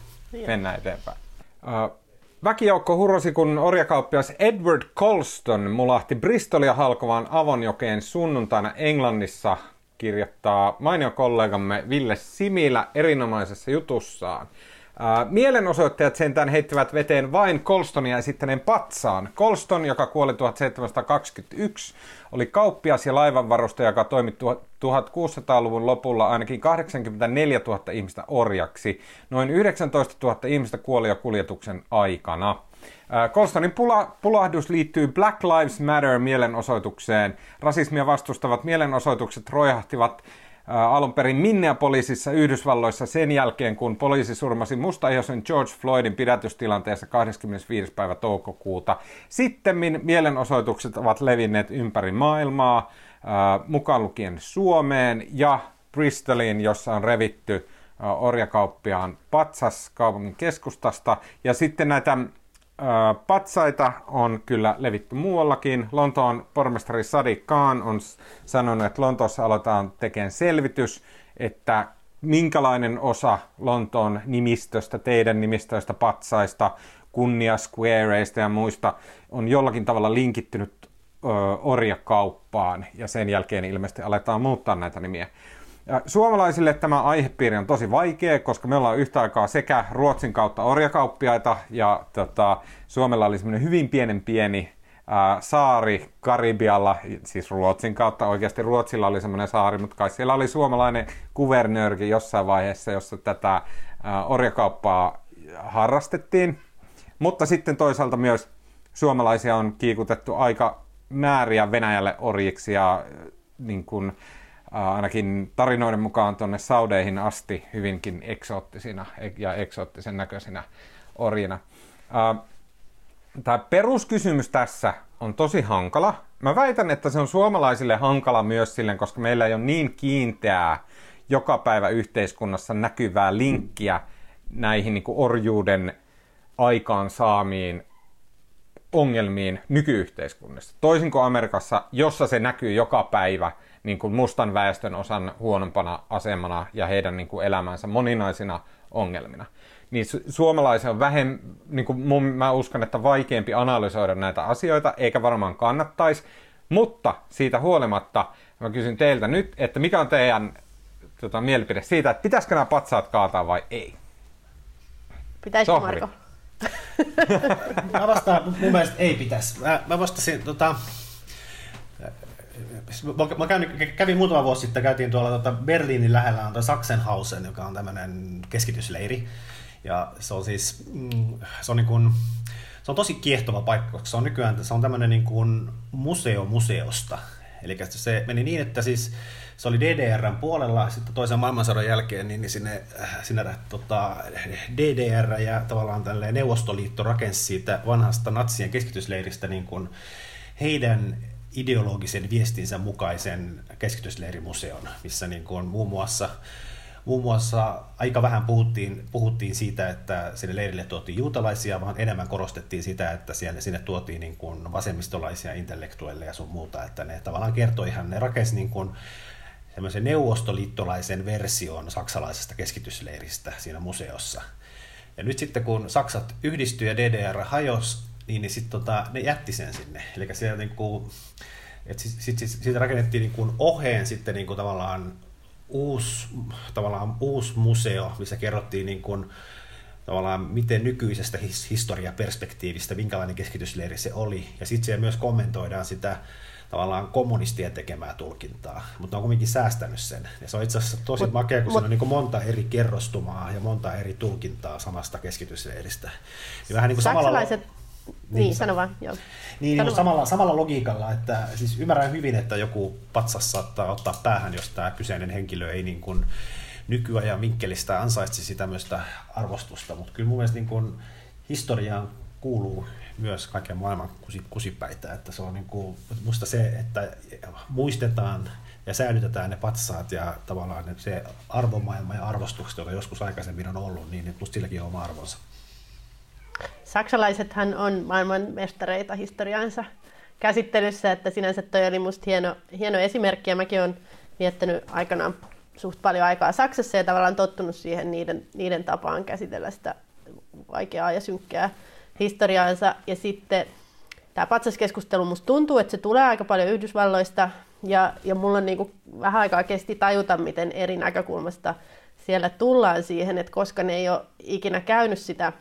Speaker 1: Mennään eteenpäin. Uh, väkijoukko hurosi, kun orjakauppias Edward Colston mulahti Bristolia halkovaan Avonjokeen sunnuntaina Englannissa, kirjoittaa mainio kollegamme Ville Similä erinomaisessa jutussaan. Uh, mielenosoittajat sentään heittivät veteen vain Colstonia esittäneen patsaan. Colston, joka kuoli 1721, oli kauppias ja laivanvarustaja, joka toimi 1600-luvun lopulla ainakin 84 000 ihmistä orjaksi. Noin 19 000 ihmistä kuoli jo kuljetuksen aikana. Colstonin pula- pulahdus liittyy Black Lives Matter mielenosoitukseen. Rasismia vastustavat mielenosoitukset roihahtivat alun perin Minneapolisissa Yhdysvalloissa sen jälkeen, kun poliisi surmasi mustaihoisen George Floydin pidätystilanteessa 25. päivä toukokuuta. Sitten mielenosoitukset ovat levinneet ympäri maailmaa, mukaan lukien Suomeen ja Bristoliin, jossa on revitty orjakauppiaan patsas kaupungin keskustasta. Ja sitten näitä patsaita on kyllä levitty muuallakin. Lontoon pormestari Sadiq Khan on sanonut, että Lontoossa aletaan tekemään selvitys, että minkälainen osa Lontoon nimistöstä, teidän nimistöistä, patsaista, kunnia squareista ja muista on jollakin tavalla linkittynyt orjakauppaan ja sen jälkeen ilmeisesti aletaan muuttaa näitä nimiä. Ja suomalaisille tämä aihepiiri on tosi vaikea, koska me ollaan yhtä aikaa sekä Ruotsin kautta orjakauppiaita ja tota, Suomella oli semmoinen hyvin pienen pieni ää, saari Karibialla, siis Ruotsin kautta. Oikeasti Ruotsilla oli semmoinen saari, mutta kai siellä oli suomalainen kuvernöörki jossain vaiheessa, jossa tätä ää, orjakauppaa harrastettiin. Mutta sitten toisaalta myös suomalaisia on kiikutettu aika määriä Venäjälle orjiksi ja niin kuin, ainakin tarinoiden mukaan tuonne Saudeihin asti hyvinkin eksoottisina ja eksoottisen näköisinä orjina. Tämä peruskysymys tässä on tosi hankala. Mä väitän, että se on suomalaisille hankala myös silleen, koska meillä ei ole niin kiinteää joka päivä yhteiskunnassa näkyvää linkkiä näihin niin orjuuden aikaan saamiin ongelmiin nykyyhteiskunnassa. Toisin kuin Amerikassa, jossa se näkyy joka päivä – niin kuin mustan väestön osan huonompana asemana ja heidän niin kuin elämänsä moninaisina ongelmina. Niin su- suomalaisen on vähemmän, niin kuin mun, mä uskon, että vaikeampi analysoida näitä asioita, eikä varmaan kannattaisi, mutta siitä huolimatta mä kysyn teiltä nyt, että mikä on teidän tota, mielipide siitä, että pitäisikö nämä patsaat kaataa vai ei?
Speaker 3: Pitäisikö Marko? [laughs]
Speaker 2: mä vastaan, mun mielestä ei pitäisi. Mä, mä vastasin, tota, mä kävin, kävin muutama vuosi sitten, käytiin tuolla tuota Berliinin lähellä on Sachsenhausen, joka on tämmöinen keskitysleiri. Ja se on siis, mm, se on niin kuin, se on tosi kiehtova paikka, koska se on nykyään se on tämmöinen niin kuin museo museosta. Eli se meni niin, että siis se oli DDRn puolella, sitten toisen maailmansodan jälkeen niin, niin sinne, sinne tota, DDR ja tavallaan Neuvostoliitto rakensi siitä vanhasta natsien keskitysleiristä niin kuin heidän ideologisen viestinsä mukaisen keskitysleirimuseon, missä niin kuin muun muassa Muun muassa aika vähän puhuttiin, puhuttiin siitä, että sinne leirille tuotiin juutalaisia, vaan enemmän korostettiin sitä, että siellä, sinne tuotiin niin kuin vasemmistolaisia intellektuelleja ja sun muuta, että ne tavallaan kertoi ihan, ne rakensi niin kuin semmoisen neuvostoliittolaisen version saksalaisesta keskitysleiristä siinä museossa. Ja nyt sitten kun Saksat yhdistyi ja DDR hajosi, niin, niin sitten tota, ne jätti sen sinne. Eli siellä niin kuin, et sit, sit, sit, siitä rakennettiin niin kuin oheen sitten niin kuin tavallaan uusi, tavallaan uusi museo, missä kerrottiin niin kuin, tavallaan miten nykyisestä his, historiaperspektiivistä, minkälainen keskitysleiri se oli. Ja sitten siellä myös kommentoidaan sitä tavallaan kommunistien tekemää tulkintaa, mutta on kuitenkin säästänyt sen. Ja se on itse asiassa tosi mut, makea, kun mut, on niin kuin monta eri kerrostumaa ja monta eri tulkintaa samasta keskitysleiristä. Niin vähän niin kuin
Speaker 3: Saksalaiset samalla niin, niin sano vaan. Joo.
Speaker 2: Niin, sano niin samalla, samalla logiikalla, että siis ymmärrän hyvin, että joku patsas saattaa ottaa päähän, jos tämä kyseinen henkilö ei niin kuin nykyajan vinkkelistä ansaitsi tämmöistä arvostusta, mutta kyllä mun mielestä niin kuin historiaan kuuluu myös kaiken maailman kusipäitä, että se on niin kuin, musta se, että muistetaan ja säilytetään ne patsaat ja tavallaan se arvomaailma ja arvostukset, joita joskus aikaisemmin on ollut, niin musta silläkin on oma arvonsa.
Speaker 3: Saksalaisethan on maailman mestareita historiansa käsittelyssä, että sinänsä toi oli musta hieno, hieno esimerkki ja mäkin olen viettänyt aikanaan suht paljon aikaa Saksassa ja tavallaan tottunut siihen niiden, niiden tapaan käsitellä sitä vaikeaa ja synkkää historiaansa. Ja sitten tämä patsaskeskustelu musta tuntuu, että se tulee aika paljon Yhdysvalloista ja, ja mulla on niin vähän aikaa kesti tajuta, miten eri näkökulmasta siellä tullaan siihen, että koska ne ei ole ikinä käynyt sitä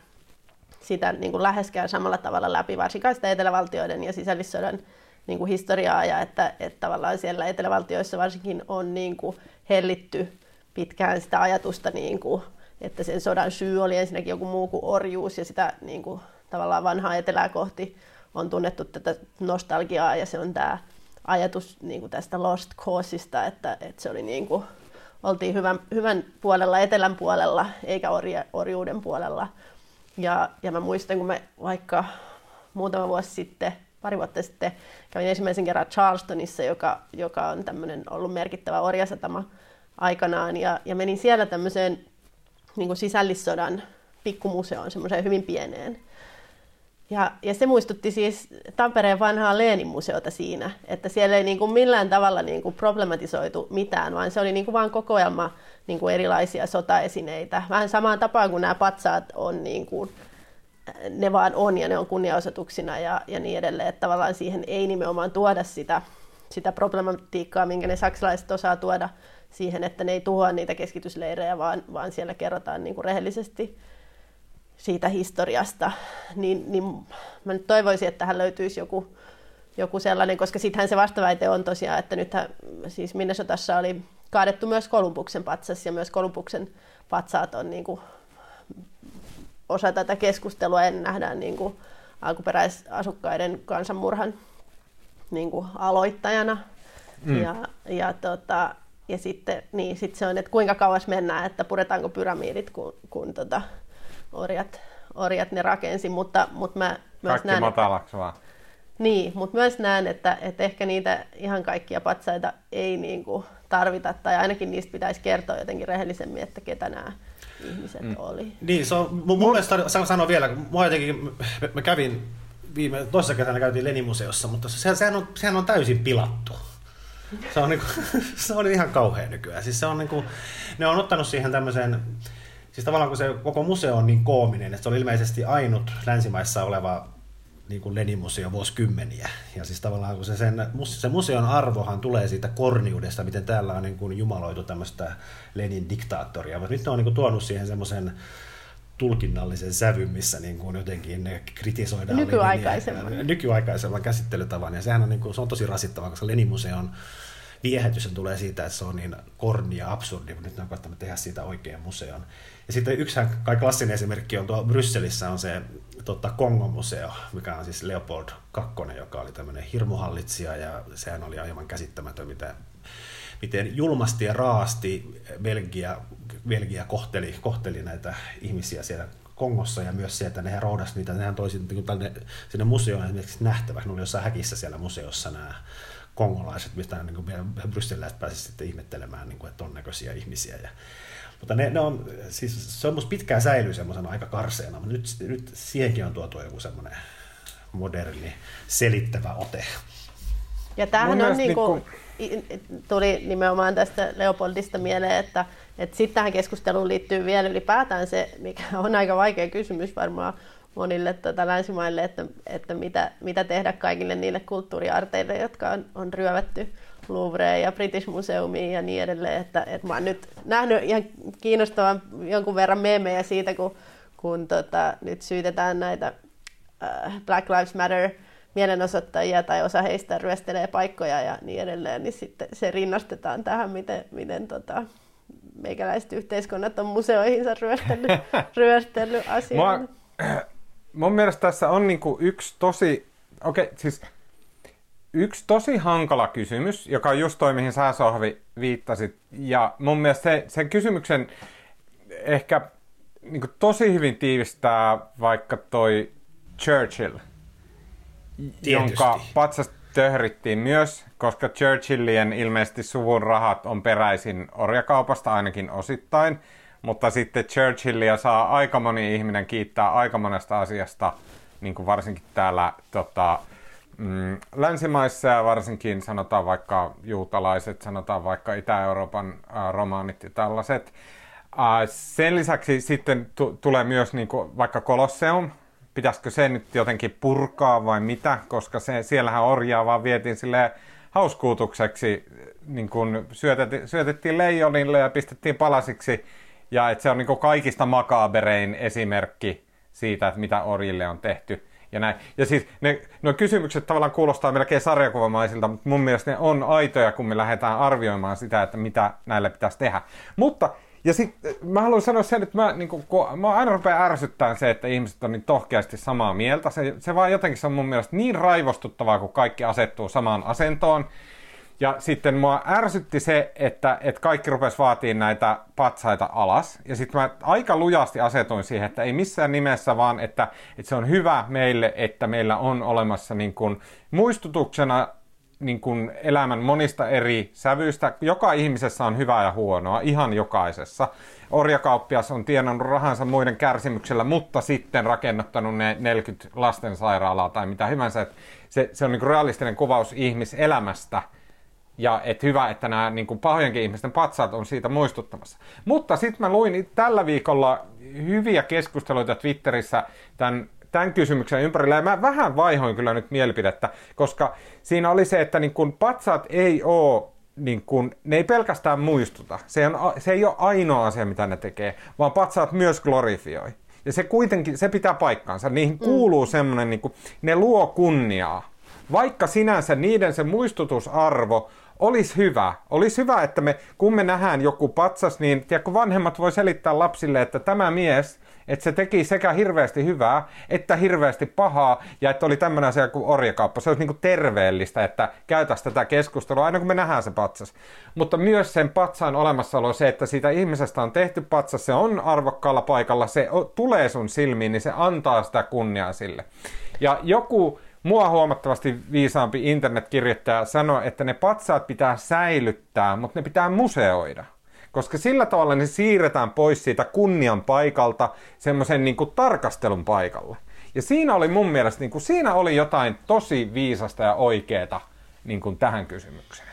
Speaker 3: sitä niin kuin läheskään samalla tavalla läpi, varsinkaan sitä etelävaltioiden ja sisällissodan niin kuin historiaa, ja että, että tavallaan siellä etelävaltioissa varsinkin on niin kuin hellitty pitkään sitä ajatusta, niin kuin, että sen sodan syy oli ensinnäkin joku muu kuin orjuus, ja sitä niin kuin, tavallaan vanhaa etelää kohti on tunnettu tätä nostalgiaa, ja se on tämä ajatus niin kuin tästä lost causeista, että, että se oli niin kuin oltiin hyvän, hyvän puolella, etelän puolella, eikä orja, orjuuden puolella. Ja, ja mä muistan, kun me vaikka muutama vuosi sitten, pari vuotta sitten, kävin ensimmäisen kerran Charlestonissa, joka, joka on tämmöinen ollut merkittävä orjasatama aikanaan, ja, ja menin siellä tämmöiseen niin sisällissodan pikkumuseoon, semmoiseen hyvin pieneen. Ja, ja se muistutti siis Tampereen vanhaa Leenin museota siinä, että siellä ei niin kuin millään tavalla niin kuin problematisoitu mitään, vaan se oli niin kuin vain kokoelma niin kuin erilaisia sotaesineitä. Vähän samaan tapaan kuin nämä patsaat on, niin kuin, ne vaan on ja ne on kunniaosoituksina ja, ja niin edelleen. Että tavallaan siihen ei nimenomaan tuoda sitä, sitä problematiikkaa, minkä ne saksalaiset osaa tuoda siihen, että ne ei tuhoa niitä keskitysleirejä, vaan, vaan siellä kerrotaan niin kuin rehellisesti siitä historiasta, niin, niin mä nyt toivoisin, että tähän löytyisi joku, joku sellainen, koska sittenhän se vastaväite on tosiaan, että nythän siis Minnesotassa oli kaadettu myös Kolumbuksen patsas ja myös Kolumbuksen patsaat on niin kuin osa tätä keskustelua ja nähdään niin kuin alkuperäisasukkaiden kansanmurhan niin kuin aloittajana. Mm. Ja, ja, tota, ja sitten niin, sit se on, että kuinka kauas mennään, että puretaanko pyramidit, kun, kun tota, orjat, orjat ne rakensi, mutta, mutta mä
Speaker 1: myös Kaikki näen, matalaksi että, vaan.
Speaker 3: Niin, mutta myös näen, että, että ehkä niitä ihan kaikkia patsaita ei niin kuin tarvita, tai ainakin niistä pitäisi kertoa jotenkin rehellisemmin, että ketä nämä ihmiset mm. oli.
Speaker 2: Niin, se on, mun mielestä sanoa vielä, mä jotenkin, mä kävin viime, toisessa kesänä käytiin Lenimuseossa, mutta se, sehän, on, sehän on täysin pilattu. Se on, niinku, [laughs] se on ihan kauhea nykyään. Siis se on niinku, ne on ottanut siihen tämmöisen Siis tavallaan kun se koko museo on niin koominen, että se oli ilmeisesti ainut länsimaissa oleva niin kuin Lenin-museo vuosikymmeniä. Ja siis tavallaan kun se, sen, se museon arvohan tulee siitä korniudesta, miten täällä on niin kuin jumaloitu tämmöistä Lenin diktaattoria. Mutta nyt ne on niin kuin tuonut siihen semmoisen tulkinnallisen sävyn, missä niin kuin jotenkin ne kritisoidaan
Speaker 3: nykyaikaisemman.
Speaker 2: Leninia, nykyaikaisemman käsittelytavan. Ja sehän on, niin kuin, se on tosi rasittavaa, koska Lenin-museon viehätys tulee siitä, että se on niin korni ja absurdi, mutta nyt ne on koettanut tehdä siitä oikean museon. Ja sitten yksi kai klassinen esimerkki on tuolla Brysselissä on se tota, Kongo-museo, mikä on siis Leopold II, joka oli tämmöinen hirmuhallitsija ja sehän oli aivan käsittämätön, mitä, miten julmasti ja raasti Belgia, Belgia kohteli, kohteli näitä ihmisiä siellä Kongossa ja myös se, että nehän roudasi niitä, nehän toisi niin tänne, sinne museoon esimerkiksi nähtäväksi, ne oli jossain häkissä siellä museossa nämä kongolaiset, mistä niin kuin brysseläiset pääsivät sitten ihmettelemään, niin kuin, että on näköisiä ihmisiä. Ja, mutta ne, ne on, siis se on musta pitkään säilyy semmoisena aika karseena, mutta nyt, nyt siihenkin on tuotu joku semmoinen moderni, selittävä ote.
Speaker 3: Ja tämähän on niin kuin, tuli nimenomaan tästä Leopoldista mieleen, että, että sitten tähän keskusteluun liittyy vielä ylipäätään se, mikä on aika vaikea kysymys varmaan monille tota, länsimaille, että, että mitä, mitä tehdä kaikille niille kulttuuriarteille, jotka on, on ryövätty Louvreen ja British Museumiin ja niin edelleen. Että, että mä oon nyt nähnyt ihan kiinnostavan jonkun verran meemejä siitä, kun, kun tota, nyt syytetään näitä äh, Black Lives Matter mielenosoittajia tai osa heistä ryöstelee paikkoja ja niin edelleen, niin sitten se rinnastetaan tähän, miten, miten tota, meikäläiset yhteiskunnat on museoihinsa ryöstellyt, [laughs] ryöstellyt asioita.
Speaker 1: mun mielestä tässä on niinku yksi tosi, okei okay, siis yksi tosi hankala kysymys, joka on just toi, mihin sä Sohvi viittasit. Ja mun mielestä se, sen kysymyksen ehkä niin tosi hyvin tiivistää vaikka toi Churchill, Tietysti. jonka patsas töhrittiin myös, koska Churchillien ilmeisesti suvun rahat on peräisin orjakaupasta ainakin osittain, mutta sitten Churchillia saa aika moni ihminen kiittää aika monesta asiasta, niin kuin varsinkin täällä tota, mm, länsimaissa ja varsinkin sanotaan vaikka juutalaiset, sanotaan vaikka Itä-Euroopan romaanit ja tällaiset. Sen lisäksi sitten t- tulee myös niin kuin, vaikka Kolosseum, pitäisikö se nyt jotenkin purkaa vai mitä, koska se, siellähän orjaa vaan vietiin sille hauskuutukseksi, niin kuin syötettiin, syötettiin leijonille ja pistettiin palasiksi, ja että se on niin kaikista makaaberein esimerkki siitä, että mitä orjille on tehty. Ja, näin. ja siis ne, ne kysymykset tavallaan kuulostaa melkein sarjakuvamaisilta, mutta mun mielestä ne on aitoja, kun me lähdetään arvioimaan sitä, että mitä näille pitäisi tehdä. Mutta ja sitten mä haluan sanoa sen, että mä, niin kun, kun, mä aina rupean ärsyttämään se, että ihmiset on niin tohkeasti samaa mieltä. Se, se vaan jotenkin se on mun mielestä niin raivostuttavaa, kun kaikki asettuu samaan asentoon. Ja sitten mua ärsytti se, että, että kaikki rupes vaatii näitä patsaita alas. Ja sitten mä aika lujasti asetuin siihen, että ei missään nimessä vaan, että, että se on hyvä meille, että meillä on olemassa niin kuin muistutuksena niin kuin elämän monista eri sävyistä. Joka ihmisessä on hyvää ja huonoa, ihan jokaisessa. Orjakauppias on tienannut rahansa muiden kärsimyksellä, mutta sitten rakennuttanut ne 40 lastensairaalaa tai mitä hyvänsä. Se, se on niin kuin realistinen kuvaus ihmiselämästä. Ja et hyvä, että nämä niin kuin pahojenkin ihmisten patsaat on siitä muistuttamassa. Mutta sitten mä luin tällä viikolla hyviä keskusteluita Twitterissä tämän tämän kysymyksen ympärillä. Ja mä vähän vaihoin kyllä nyt mielipidettä, koska siinä oli se, että niin kun patsaat ei ole niin kun, ne ei pelkästään muistuta. Se, on, se ei ole ainoa asia, mitä ne tekee, vaan patsaat myös glorifioi. Ja se kuitenkin, se pitää paikkaansa. Niihin mm. kuuluu semmoinen, niin ne luo kunniaa. Vaikka sinänsä niiden se muistutusarvo olisi hyvä. Olisi hyvä, että me, kun me nähdään joku patsas, niin tiedätkö, vanhemmat voi selittää lapsille, että tämä mies että se teki sekä hirveästi hyvää että hirveästi pahaa, ja että oli tämmöinen asia kuin orjakauppa. Se olisi niin kuin terveellistä, että käytäisiin tätä keskustelua aina kun me nähdään se patsas. Mutta myös sen patsaan olemassaolo se, että siitä ihmisestä on tehty patsas, se on arvokkaalla paikalla, se tulee sun silmiin, niin se antaa sitä kunniaa sille. Ja joku mua huomattavasti viisaampi internetkirjoittaja sanoi, että ne patsaat pitää säilyttää, mutta ne pitää museoida koska sillä tavalla ne siirretään pois siitä kunnian paikalta semmoisen niin tarkastelun paikalle. Ja siinä oli mun mielestä, niin kuin, siinä oli jotain tosi viisasta ja oikeeta niin kuin tähän kysymykseen.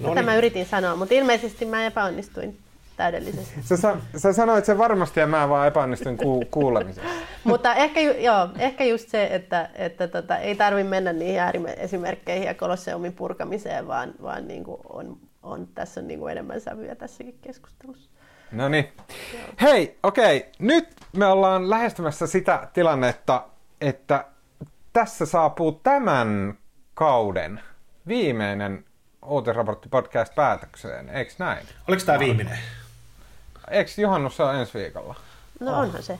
Speaker 3: No niin. mä yritin sanoa, mutta ilmeisesti mä epäonnistuin täydellisesti.
Speaker 1: Sä, sä sanoit sen varmasti ja mä vaan epäonnistuin ku, kuulemisessa. [laughs]
Speaker 3: Mutta ehkä, joo, ehkä just se, että, että tota, ei tarvitse mennä niihin ääriesimerkkeihin ja kolosseumin purkamiseen, vaan, vaan niin kuin on on, tässä on niin kuin enemmän sävyjä tässäkin keskustelussa.
Speaker 1: No niin. Hei, okei. Okay. Nyt me ollaan lähestymässä sitä tilannetta, että tässä saapuu tämän kauden viimeinen uutisraportti podcast päätökseen, eikö näin?
Speaker 2: Oliko tämä viimeinen?
Speaker 1: Eikö juhannus ole ensi viikolla?
Speaker 3: No oh. onhan se.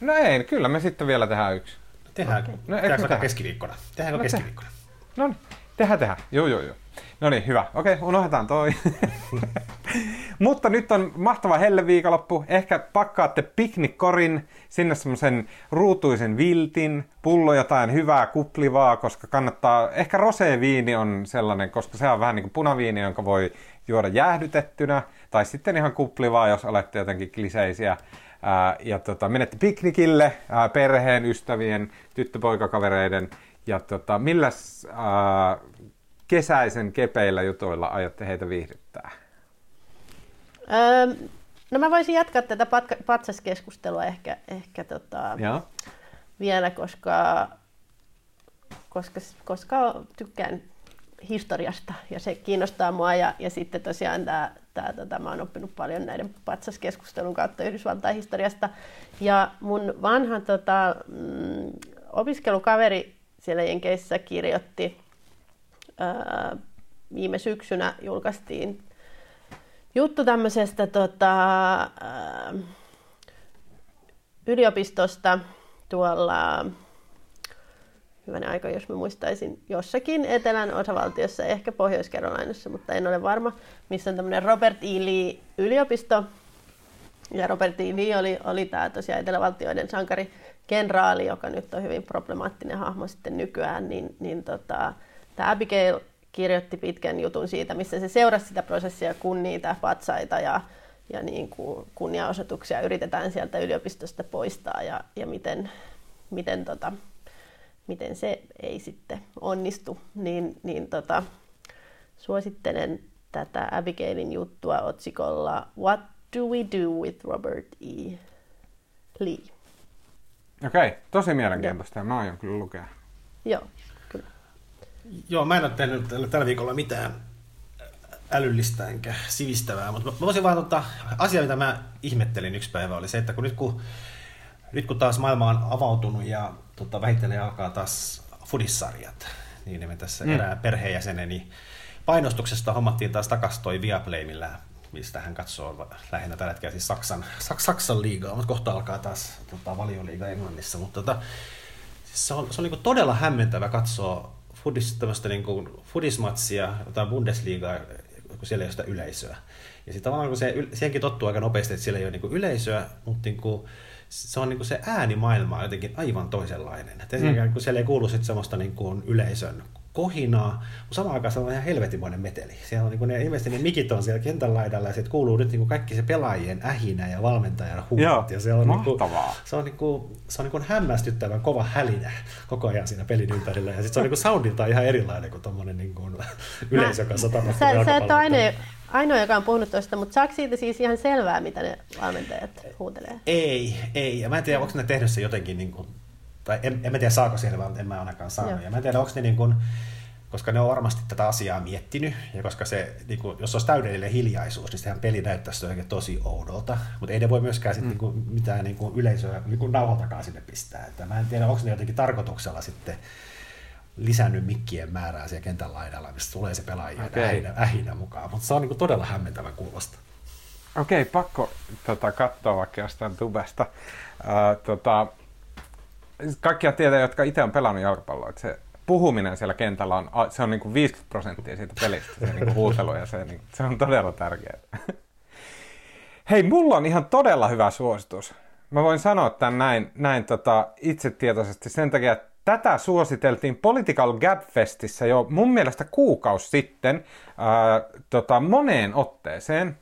Speaker 1: No ei, kyllä me sitten vielä tehdään yksi.
Speaker 2: Tehdään, okay. no, tehdäänkö tehdään? keskiviikkona? Tehdäänkö no, keskiviikkona?
Speaker 1: No niin, tehdään, tehdään. Joo, joo, joo. No niin, hyvä. Okei, unohdetaan toi. [laughs] Mutta nyt on mahtava helle viikonloppu. Ehkä pakkaatte piknikkorin, sinne semmoisen ruutuisen viltin, pullo jotain hyvää kuplivaa, koska kannattaa, ehkä roseviini on sellainen, koska se on vähän niin kuin punaviini, jonka voi juoda jäähdytettynä, tai sitten ihan kuplivaa, jos olette jotenkin kliseisiä. Ää, ja tota, menette piknikille ää, perheen, ystävien, tyttöpoikakavereiden, ja tota, milläs ää, kesäisen kepeillä jutuilla aiotte heitä viihdyttää?
Speaker 3: Öö, no mä voisin jatkaa tätä patsaskeskustelua ehkä, ehkä tota, vielä, koska, koska, koska tykkään historiasta ja se kiinnostaa mua ja, ja sitten tosiaan tämä, tämä, tota, mä oon oppinut paljon näiden patsaskeskustelun kautta Yhdysvaltain historiasta. Ja mun vanha tota, mm, opiskelukaveri siellä Jenkeissä kirjoitti viime syksynä julkaistiin juttu tämmöisestä tota, yliopistosta tuolla, hyvänä aika, jos mä muistaisin, jossakin etelän osavaltiossa, ehkä pohjois mutta en ole varma, missä on tämmöinen Robert E. Lee yliopisto. Ja Robert E. Lee oli, oli tämä tosiaan etelävaltioiden sankari kenraali, joka nyt on hyvin problemaattinen hahmo sitten nykyään, niin, niin tota, Tämä Abigail kirjoitti pitkän jutun siitä, missä se seurasi sitä prosessia, kun niitä patsaita ja, ja niin kuin kunniaosoituksia yritetään sieltä yliopistosta poistaa ja, ja miten, miten, tota, miten se ei sitten onnistu, niin, niin tota, suosittelen tätä Abigailin juttua otsikolla What do we do with Robert E. Lee?
Speaker 1: Okei, okay, tosi mielenkiintoista ja mä aion kyllä lukea.
Speaker 3: Joo.
Speaker 2: Joo, mä en ole tehnyt tällä viikolla mitään älyllistä enkä sivistävää, mutta mä voisin vaan ottaa, asia, mitä mä ihmettelin yksi päivä, oli se, että kun nyt kun, nyt kun taas maailma on avautunut ja tota, vähitellen alkaa taas fudissarjat, niin me tässä mm. erää perheenjäseneni painostuksesta hommattiin taas takas toi Viaplay, millä, mistä hän katsoo lähinnä tällä hetkellä siis Saksan, Saks, Saksan liigaa, mutta kohta alkaa taas tota, valioliiga Englannissa, mutta tota, siis se on, se on niin todella hämmentävä katsoa fudis, niin kuin fudismatsia, jotain Bundesligaa, kun siellä ei ole sitä yleisöä. Ja sitten tavallaan kun se, siihenkin tottuu aika nopeasti, että siellä ei ole niin yleisöä, mutta niin kuin, se on niin kuin se äänimaailma on jotenkin aivan toisenlainen. Että mm. kun siellä ei kuulu sit semmoista niin kuin yleisön kohinaa, mutta samaan aikaan se on ihan helvetimoinen meteli. Siellä on niin kuin ne, ilmeisesti ne mikit on siellä kentän laidalla ja sitten kuuluu nyt niin kuin kaikki se pelaajien ähinä ja valmentajan huumat. Ja se on, niin kuin, se on, niin kuin, se on niin kuin hämmästyttävän kova hälinä koko ajan siinä pelin ympärillä. Ja sitten se on niin kuin soundiltaan ihan erilainen kuin tuommoinen niin kuin yleisö kanssa tapahtuu.
Speaker 3: Sä, sä et ainoa, ainoa, joka on puhunut tuosta, mutta saako siitä siis ihan selvää, mitä ne valmentajat huutelee?
Speaker 2: Ei, ei. Ja mä en tiedä, onko ne tehnyt se jotenkin niin kuin tai en, en mä tiedä saako selvää, mutta en mä ainakaan saanut. Joo. Ja mä en tiedä, onko ne niin kuin, koska ne on varmasti tätä asiaa miettinyt, ja koska se, niin kuin, jos olisi täydellinen hiljaisuus, niin sehän peli näyttäisi oikein tosi oudolta, mutta ei ne voi myöskään sit, mm. niin kuin, mitään niin kuin yleisöä niin kuin nauhoitakaan sinne pistää. Että mä en tiedä, onko ne jotenkin tarkoituksella sitten lisännyt mikkien määrää siellä kentän laidalla, mistä tulee se pelaajien okay. ähinä, ähinä mukaan, mutta se on niin kuin todella hämmentävän kuulosta.
Speaker 1: Okei, okay, pakko tota, katsoa vaikka jostain tubesta. Uh, tota, kaikkia tietää, jotka itse on pelannut jalkapalloa, että se puhuminen siellä kentällä on, se on niin kuin 50 prosenttia siitä pelistä, se niin kuin huutelu, ja se, niin, se on todella tärkeää. Hei, mulla on ihan todella hyvä suositus. Mä voin sanoa tämän näin, näin tota, itsetietoisesti sen takia, että tätä suositeltiin Political Gap Festissä jo mun mielestä kuukausi sitten ää, tota, moneen otteeseen.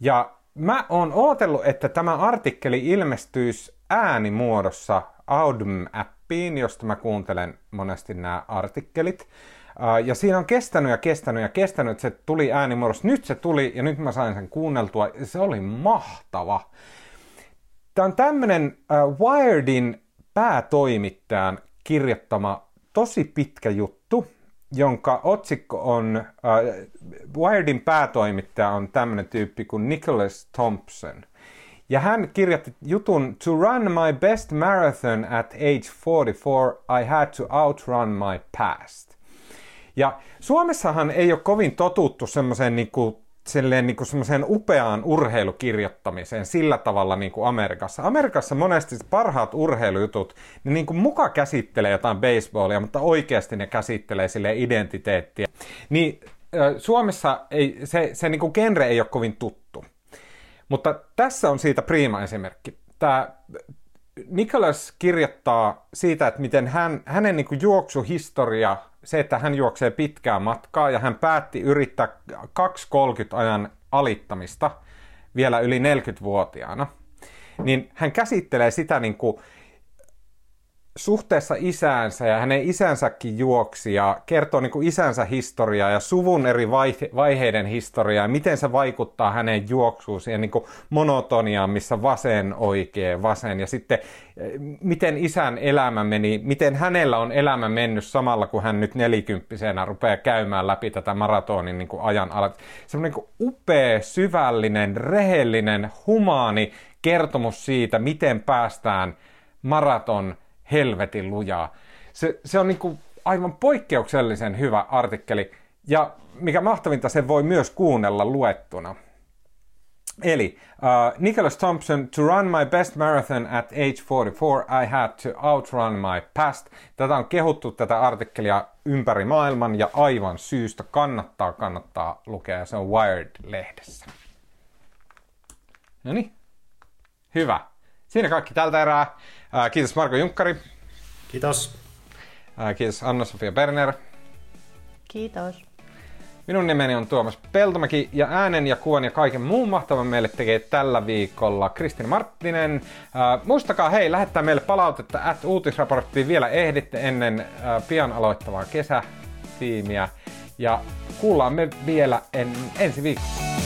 Speaker 1: Ja mä oon ootellut, että tämä artikkeli ilmestyisi äänimuodossa Audm-appiin, josta mä kuuntelen monesti nämä artikkelit. Ja siinä on kestänyt ja kestänyt ja kestänyt, että se tuli äänimuodossa. Nyt se tuli ja nyt mä sain sen kuunneltua. Se oli mahtava. Tämä on tämmöinen Wiredin päätoimittajan kirjoittama tosi pitkä juttu, jonka otsikko on, uh, Wiredin päätoimittaja on tämmöinen tyyppi kuin Nicholas Thompson – ja hän kirjoitti jutun To run my best marathon at age 44, I had to outrun my past. Ja Suomessahan ei ole kovin totuttu semmoiseen niin kuin, niin kuin upeaan urheilukirjoittamiseen sillä tavalla niin kuin Amerikassa. Amerikassa monesti parhaat urheilujutut, ne niin kuin muka käsittelee jotain baseballia, mutta oikeasti ne käsittelee sille identiteettiä. Niin Suomessa ei, se, se niin kuin genre ei ole kovin tuttu. Mutta tässä on siitä prima esimerkki. Tämä Nicholas kirjoittaa siitä, että miten hän, hänen niin juoksuhistoria, se, että hän juoksee pitkää matkaa ja hän päätti yrittää 2.30 ajan alittamista vielä yli 40-vuotiaana, niin hän käsittelee sitä niin kuin suhteessa isäänsä ja hänen isänsäkin juoksi ja kertoo niin kuin isänsä historiaa ja suvun eri vaiheiden historiaa ja miten se vaikuttaa hänen juoksuun ja niin kuin monotoniaan, missä vasen oikea, vasen ja sitten eh, miten isän elämä meni, miten hänellä on elämä mennyt samalla kun hän nyt nelikymppisenä rupeaa käymään läpi tätä maratonin niin kuin ajan alat. Semmoinen niin upea, syvällinen, rehellinen, humaani kertomus siitä, miten päästään maraton helvetin lujaa. Se, se on niin kuin aivan poikkeuksellisen hyvä artikkeli, ja mikä mahtavinta, se voi myös kuunnella luettuna. Eli uh, Nicholas Thompson, to run my best marathon at age 44, I had to outrun my past. Tätä on kehuttu tätä artikkelia ympäri maailman ja aivan syystä kannattaa, kannattaa lukea. Se on Wired-lehdessä. No niin, hyvä. Siinä kaikki tältä erää. Kiitos Marko Junkkari.
Speaker 2: Kiitos.
Speaker 1: Kiitos Anna-Sofia Berner.
Speaker 3: Kiitos.
Speaker 1: Minun nimeni on Tuomas Peltomäki ja äänen ja kuvan ja kaiken muun mahtavan meille tekee tällä viikolla Kristin Marttinen. Äh, muistakaa hei, lähettää meille palautetta at uutisraporttiin vielä ehditte ennen äh, pian aloittavaa kesätiimiä. Ja kuullaan me vielä en, ensi viikolla.